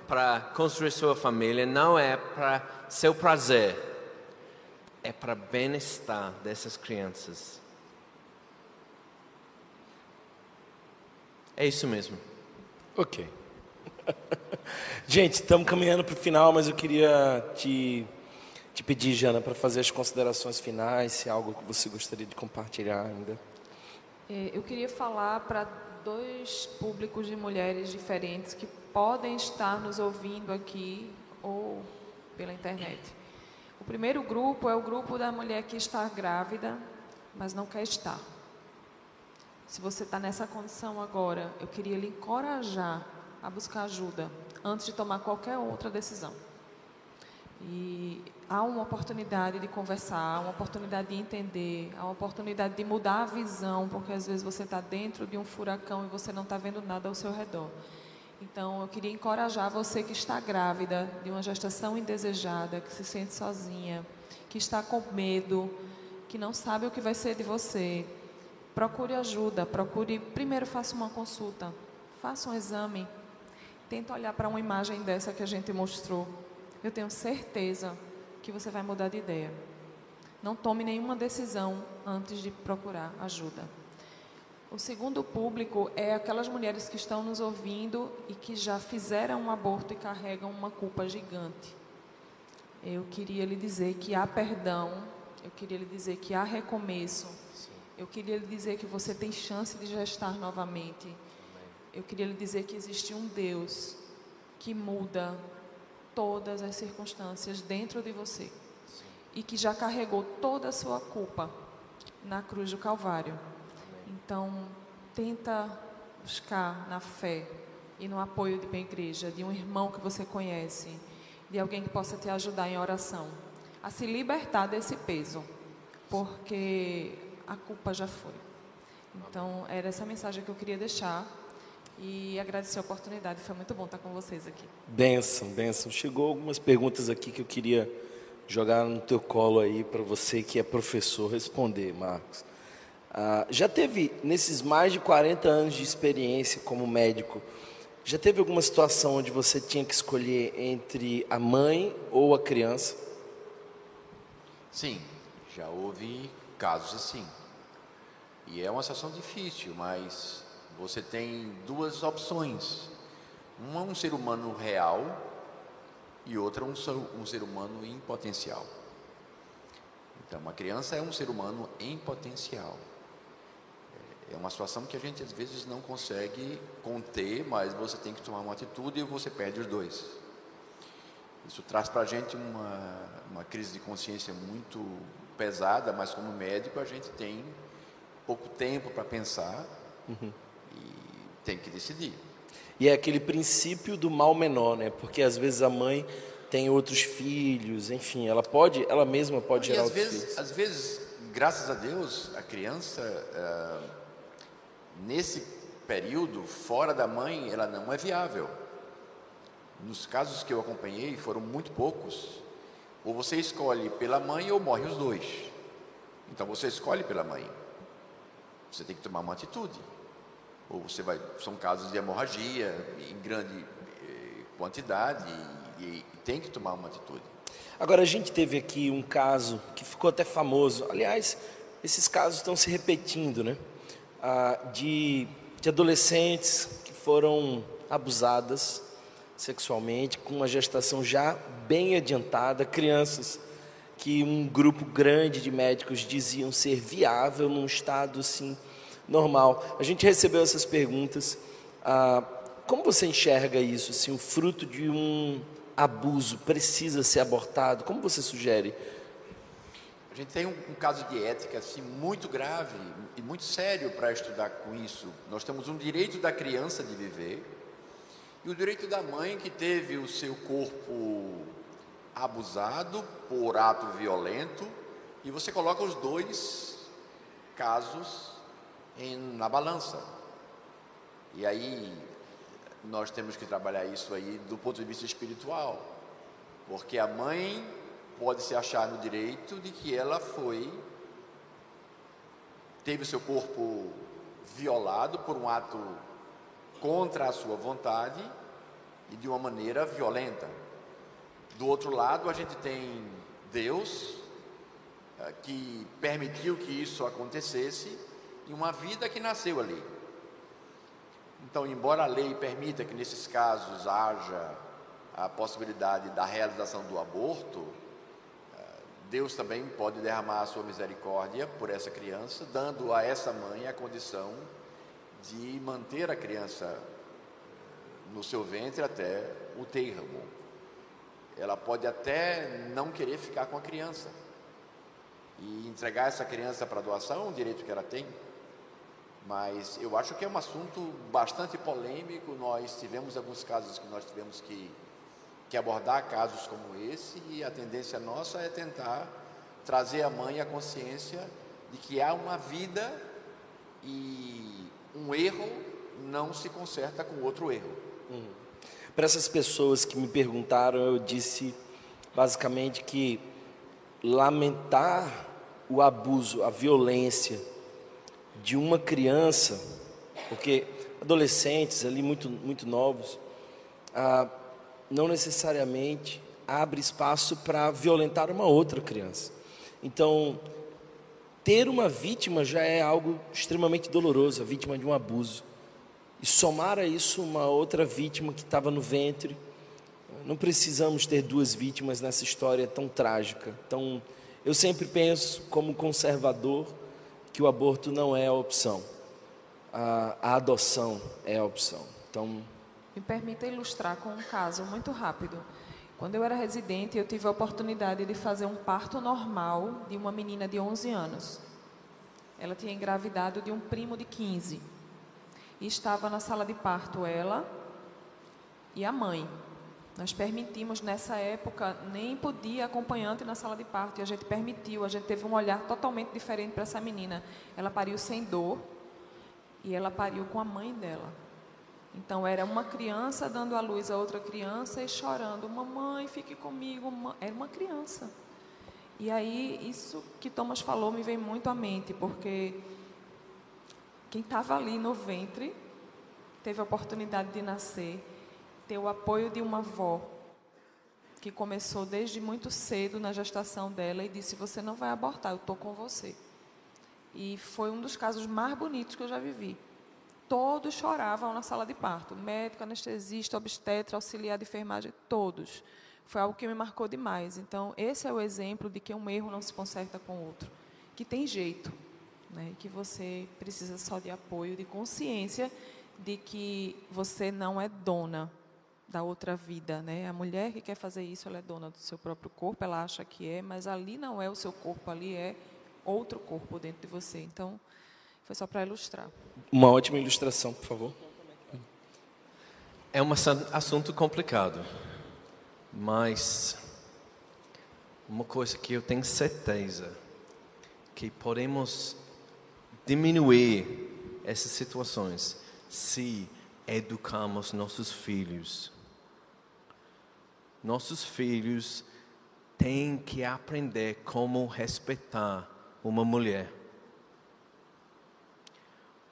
C: para construir sua família, não é para seu prazer, é para bem-estar dessas crianças. É isso mesmo.
B: Ok. Gente, estamos caminhando para o final, mas eu queria te, te pedir, Jana, para fazer as considerações finais, se há algo que você gostaria de compartilhar ainda.
D: É, eu queria falar para dois públicos de mulheres diferentes que podem estar nos ouvindo aqui ou pela internet. O primeiro grupo é o grupo da mulher que está grávida, mas não quer estar. Se você está nessa condição agora, eu queria lhe encorajar a buscar ajuda antes de tomar qualquer outra decisão. E há uma oportunidade de conversar, há uma oportunidade de entender, há uma oportunidade de mudar a visão, porque às vezes você está dentro de um furacão e você não está vendo nada ao seu redor. Então, eu queria encorajar você que está grávida de uma gestação indesejada, que se sente sozinha, que está com medo, que não sabe o que vai ser de você. Procure ajuda, procure. Primeiro, faça uma consulta, faça um exame, tenta olhar para uma imagem dessa que a gente mostrou. Eu tenho certeza que você vai mudar de ideia. Não tome nenhuma decisão antes de procurar ajuda. O segundo público é aquelas mulheres que estão nos ouvindo e que já fizeram um aborto e carregam uma culpa gigante. Eu queria lhe dizer que há perdão, eu queria lhe dizer que há recomeço, eu queria lhe dizer que você tem chance de gestar novamente. Eu queria lhe dizer que existe um Deus que muda todas as circunstâncias dentro de você e que já carregou toda a sua culpa na cruz do Calvário. Então, tenta buscar na fé e no apoio de uma igreja, de um irmão que você conhece, de alguém que possa te ajudar em oração, a se libertar desse peso, porque a culpa já foi. Então, era essa mensagem que eu queria deixar e agradecer a oportunidade. Foi muito bom estar com vocês aqui.
B: Benção, benção. Chegou algumas perguntas aqui que eu queria jogar no teu colo aí para você que é professor responder, Marcos. Ah, já teve, nesses mais de 40 anos de experiência como médico, já teve alguma situação onde você tinha que escolher entre a mãe ou a criança?
E: Sim, já houve casos assim. E é uma situação difícil, mas você tem duas opções. Uma um ser humano real e outra um um ser humano em potencial. Então, uma criança é um ser humano em potencial. É uma situação que a gente às vezes não consegue conter, mas você tem que tomar uma atitude e você perde os dois. Isso traz para a gente uma, uma crise de consciência muito pesada, mas como médico a gente tem pouco tempo para pensar uhum. E tem que decidir.
B: E é aquele princípio do mal menor, né? Porque às vezes a mãe tem outros filhos, enfim, ela pode, ela mesma pode
E: e
B: gerar
E: às vezes,
B: filhos.
E: Às vezes, graças a Deus, a criança uh, nesse período, fora da mãe, ela não é viável. Nos casos que eu acompanhei, foram muito poucos. Ou você escolhe pela mãe ou morre os dois. Então você escolhe pela mãe. Você tem que tomar uma atitude. Ou você vai. São casos de hemorragia em grande eh, quantidade e, e tem que tomar uma atitude.
B: Agora a gente teve aqui um caso que ficou até famoso. Aliás, esses casos estão se repetindo, né? ah, de, de adolescentes que foram abusadas sexualmente, com uma gestação já bem adiantada, crianças que um grupo grande de médicos diziam ser viável num estado assim normal. A gente recebeu essas perguntas. Ah, como você enxerga isso? Assim, o fruto de um abuso precisa ser abortado? Como você sugere?
E: A gente tem um, um caso de ética assim muito grave e muito sério para estudar com isso. Nós temos um direito da criança de viver e o direito da mãe que teve o seu corpo abusado por ato violento e você coloca os dois casos em, na balança. E aí nós temos que trabalhar isso aí do ponto de vista espiritual, porque a mãe pode se achar no direito de que ela foi teve o seu corpo violado por um ato contra a sua vontade e de uma maneira violenta. Do outro lado, a gente tem Deus eh, que permitiu que isso acontecesse e uma vida que nasceu ali. Então, embora a lei permita que nesses casos haja a possibilidade da realização do aborto, eh, Deus também pode derramar a sua misericórdia por essa criança, dando a essa mãe a condição de manter a criança no seu ventre até o termo. Ela pode até não querer ficar com a criança e entregar essa criança para doação, um direito que ela tem. Mas eu acho que é um assunto bastante polêmico. Nós tivemos alguns casos que nós tivemos que, que abordar casos como esse, e a tendência nossa é tentar trazer à mãe a consciência de que há uma vida e um erro não se conserta com outro erro.
B: Hum. Para essas pessoas que me perguntaram, eu disse basicamente que lamentar o abuso, a violência de uma criança, porque adolescentes ali muito, muito novos, ah, não necessariamente abre espaço para violentar uma outra criança. Então, ter uma vítima já é algo extremamente doloroso, a vítima de um abuso e somar a isso uma outra vítima que estava no ventre. Não precisamos ter duas vítimas nessa história tão trágica. Então, eu sempre penso, como conservador, que o aborto não é a opção. A, a adoção é a opção. Então,
D: me permita ilustrar com um caso muito rápido. Quando eu era residente, eu tive a oportunidade de fazer um parto normal de uma menina de 11 anos. Ela tinha engravidado de um primo de 15. E estava na sala de parto ela e a mãe. Nós permitimos nessa época, nem podia acompanhante na sala de parto, e a gente permitiu, a gente teve um olhar totalmente diferente para essa menina. Ela pariu sem dor e ela pariu com a mãe dela. Então era uma criança dando à luz a outra criança e chorando: Mamãe, fique comigo. Era uma criança. E aí, isso que Thomas falou me vem muito à mente, porque quem estava ali no ventre teve a oportunidade de nascer, ter o apoio de uma avó que começou desde muito cedo na gestação dela e disse: Você não vai abortar, eu estou com você. E foi um dos casos mais bonitos que eu já vivi. Todos choravam na sala de parto médico, anestesista, obstetra, auxiliar de enfermagem, todos. Foi algo que me marcou demais. Então, esse é o exemplo de que um erro não se conserta com outro, que tem jeito né? que você precisa só de apoio, de consciência de que você não é dona da outra vida, né? A mulher que quer fazer isso, ela é dona do seu próprio corpo, ela acha que é, mas ali não é o seu corpo, ali é outro corpo dentro de você. Então, foi só para ilustrar.
B: Uma ótima ilustração, por favor.
C: É um assunto complicado, mas uma coisa que eu tenho certeza que podemos diminuir essas situações se educamos nossos filhos. Nossos filhos têm que aprender como respeitar uma mulher.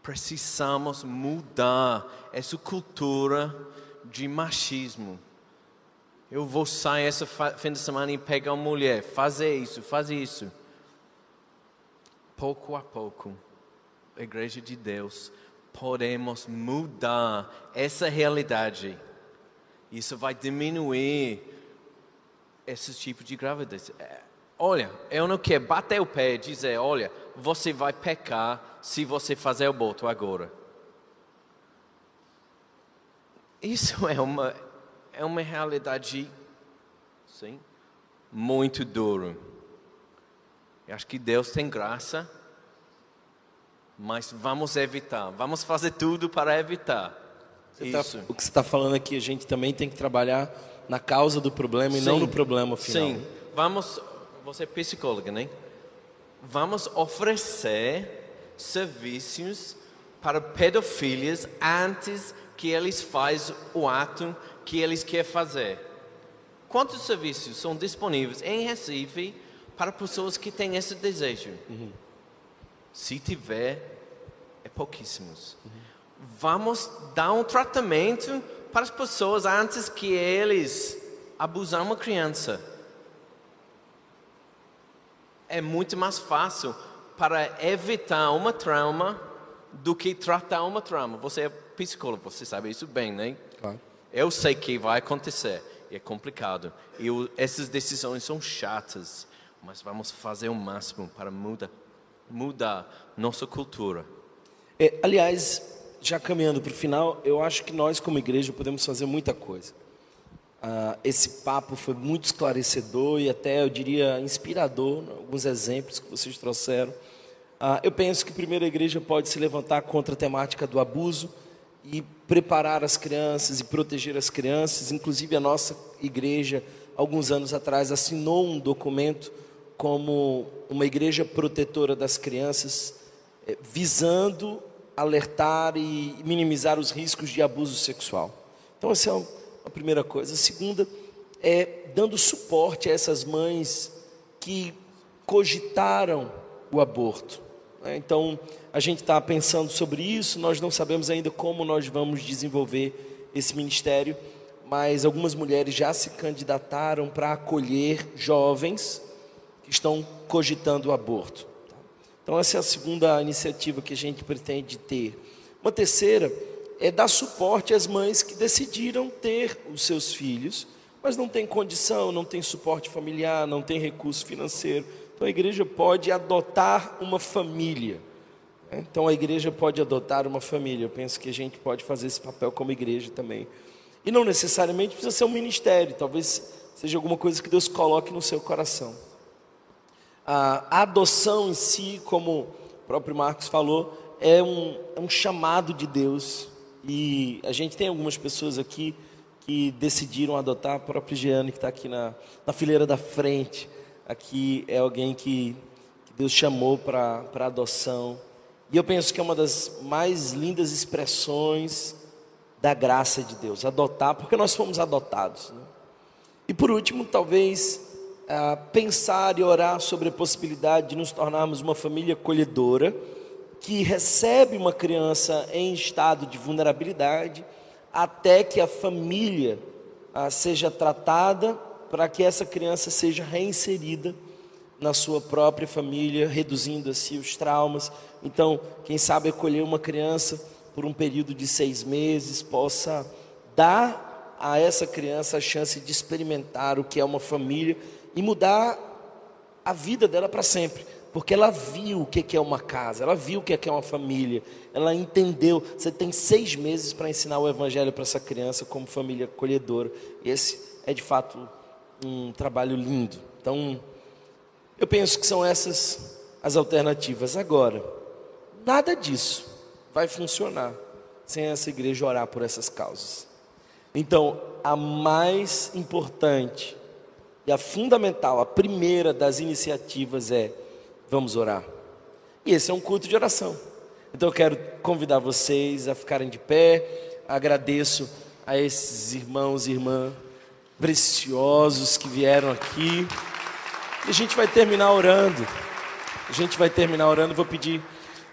C: Precisamos mudar essa cultura de machismo. Eu vou sair esse fim de semana e pegar uma mulher, fazer isso, fazer isso. Pouco a pouco, a igreja de Deus podemos mudar essa realidade. Isso vai diminuir esse tipo de gravidez. É, olha, eu não quero bater o pé e dizer, olha, você vai pecar se você fazer o aborto agora. Isso é uma, é uma realidade, sim, muito dura. Eu acho que Deus tem graça, mas vamos evitar, vamos fazer tudo para evitar.
B: Tá, o que você está falando aqui, a gente também tem que trabalhar na causa do problema sim, e não no problema final.
C: Sim, vamos, você é psicóloga, né? Vamos oferecer serviços para pedofílias antes que eles fazem o ato que eles querem fazer. Quantos serviços são disponíveis em Recife para pessoas que têm esse desejo? Uhum. Se tiver, é pouquíssimos. Uhum. Vamos dar um tratamento para as pessoas antes que eles abusam uma criança. É muito mais fácil para evitar uma trauma do que tratar uma trauma. Você é psicólogo, você sabe isso bem, né? Claro. Eu sei que vai acontecer, é complicado. E essas decisões são chatas, mas vamos fazer o máximo para mudar, mudar nossa cultura.
B: É, aliás, já caminhando para o final, eu acho que nós, como igreja, podemos fazer muita coisa. Ah, esse papo foi muito esclarecedor e até, eu diria, inspirador, alguns exemplos que vocês trouxeram. Ah, eu penso que primeiro a igreja pode se levantar contra a temática do abuso e preparar as crianças e proteger as crianças. Inclusive, a nossa igreja, alguns anos atrás, assinou um documento como uma igreja protetora das crianças, eh, visando alertar e minimizar os riscos de abuso sexual. Então, essa é a primeira coisa. A segunda é dando suporte a essas mães que cogitaram o aborto. Né? Então, a gente está pensando sobre isso, nós não sabemos ainda como nós vamos desenvolver esse ministério, mas algumas mulheres já se candidataram para acolher jovens que estão cogitando o aborto. Então, essa é a segunda iniciativa que a gente pretende ter. Uma terceira é dar suporte às mães que decidiram ter os seus filhos, mas não tem condição, não tem suporte familiar, não tem recurso financeiro. Então a igreja pode adotar uma família. Né? Então a igreja pode adotar uma família. Eu penso que a gente pode fazer esse papel como igreja também. E não necessariamente precisa ser um ministério, talvez seja alguma coisa que Deus coloque no seu coração. A adoção em si, como o próprio Marcos falou, é um, é um chamado de Deus. E a gente tem algumas pessoas aqui que decidiram adotar, a própria Giane, que está aqui na, na fileira da frente aqui é alguém que, que Deus chamou para adoção. E eu penso que é uma das mais lindas expressões da graça de Deus, adotar, porque nós fomos adotados. Né? E por último, talvez ah, pensar e orar sobre a possibilidade de nos tornarmos uma família acolhedora, que recebe uma criança em estado de vulnerabilidade, até que a família ah, seja tratada para que essa criança seja reinserida na sua própria família, reduzindo assim os traumas. Então, quem sabe acolher uma criança por um período de seis meses possa dar a essa criança a chance de experimentar o que é uma família e mudar a vida dela para sempre. Porque ela viu o que é uma casa, ela viu o que é uma família, ela entendeu. Você tem seis meses para ensinar o evangelho para essa criança como família acolhedora. Esse é de fato um trabalho lindo. Então, eu penso que são essas as alternativas. Agora, nada disso vai funcionar sem essa igreja orar por essas causas. Então, a mais importante e a fundamental, a primeira das iniciativas é: vamos orar. E esse é um culto de oração. Então, eu quero convidar vocês a ficarem de pé. Agradeço a esses irmãos e irmãs preciosos que vieram aqui. E a gente vai terminar orando. A gente vai terminar orando. Vou pedir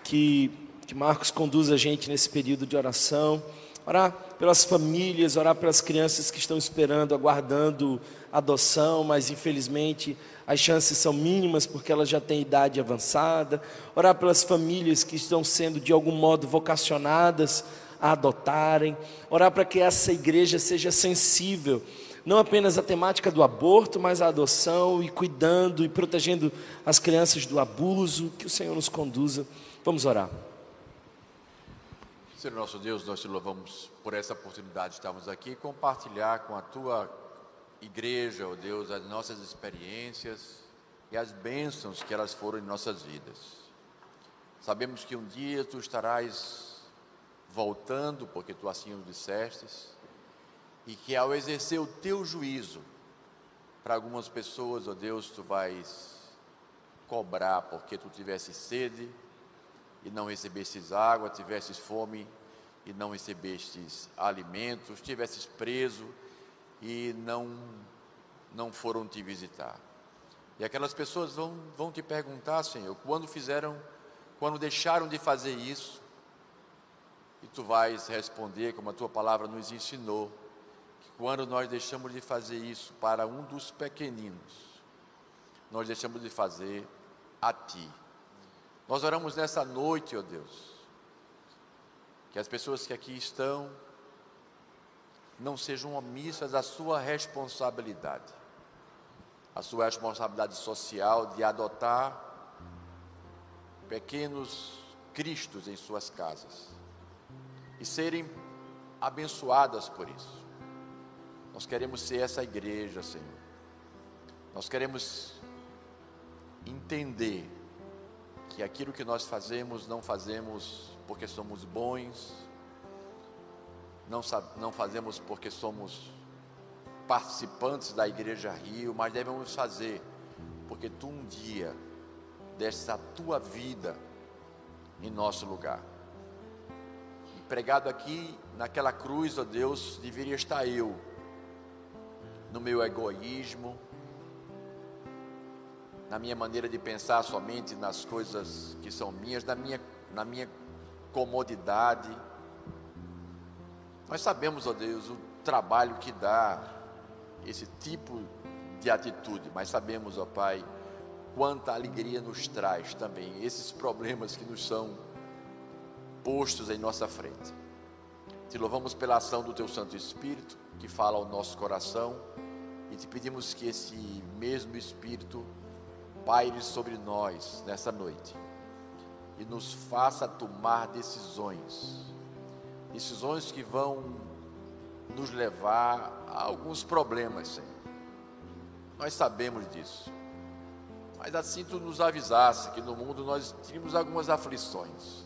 B: que, que Marcos conduza a gente nesse período de oração. Orar pelas famílias, orar pelas crianças que estão esperando, aguardando adoção, mas infelizmente as chances são mínimas porque elas já têm idade avançada. Orar pelas famílias que estão sendo de algum modo vocacionadas a adotarem. Orar para que essa igreja seja sensível não apenas a temática do aborto, mas a adoção e cuidando e protegendo as crianças do abuso. Que o Senhor nos conduza. Vamos orar.
E: Senhor nosso Deus, nós te louvamos por essa oportunidade de estarmos aqui e compartilhar com a tua igreja, ó oh Deus, as nossas experiências e as bênçãos que elas foram em nossas vidas. Sabemos que um dia tu estarás voltando, porque tu assim o disseste, e que ao exercer o teu juízo, para algumas pessoas, ó oh Deus, tu vais cobrar porque tu tivesse sede e não recebestes água, tivesses fome e não recebestes alimentos, tivesses preso e não não foram te visitar. E aquelas pessoas vão, vão te perguntar, Senhor, quando fizeram, quando deixaram de fazer isso, e tu vais responder, como a tua palavra nos ensinou, quando nós deixamos de fazer isso para um dos pequeninos, nós deixamos de fazer a Ti. Nós oramos nessa noite, ó Deus, que as pessoas que aqui estão não sejam omissas à sua responsabilidade, a sua responsabilidade social de adotar pequenos cristos em suas casas e serem abençoadas por isso. Nós queremos ser essa igreja, Senhor. Nós queremos entender que aquilo que nós fazemos, não fazemos porque somos bons, não, não fazemos porque somos participantes da Igreja Rio, mas devemos fazer porque tu um dia deste a tua vida em nosso lugar. E pregado aqui naquela cruz, ó Deus, deveria estar eu no meu egoísmo, na minha maneira de pensar somente nas coisas que são minhas, na minha, na minha comodidade. Nós sabemos, ó Deus, o trabalho que dá esse tipo de atitude, mas sabemos, ó Pai, quanta alegria nos traz também esses problemas que nos são postos em nossa frente. Te louvamos pela ação do Teu Santo Espírito, que fala ao nosso coração e te pedimos que esse mesmo Espírito paire sobre nós nessa noite e nos faça tomar decisões, decisões que vão nos levar a alguns problemas, Senhor. Nós sabemos disso. Mas assim tu nos avisasse que no mundo nós tínhamos algumas aflições.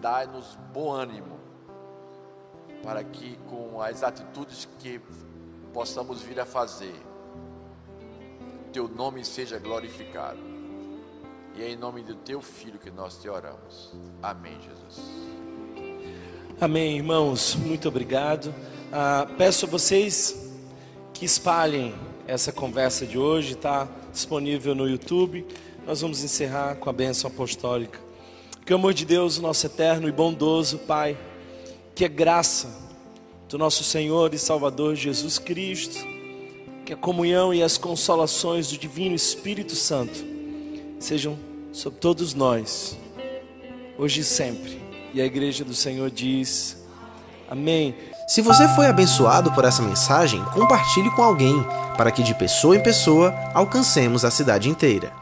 E: Dai-nos bom ânimo para que com as atitudes que possamos vir a fazer, teu nome seja glorificado. E é em nome do teu filho que nós te oramos. Amém, Jesus.
B: Amém, irmãos. Muito obrigado. Ah, peço a vocês que espalhem essa conversa de hoje, está disponível no YouTube. Nós vamos encerrar com a bênção apostólica. Que o amor de Deus, nosso eterno e bondoso Pai, que a graça do nosso Senhor e Salvador Jesus Cristo, que a comunhão e as consolações do Divino Espírito Santo sejam sobre todos nós, hoje e sempre. E a igreja do Senhor diz: Amém.
A: Se você foi abençoado por essa mensagem, compartilhe com alguém, para que de pessoa em pessoa alcancemos a cidade inteira.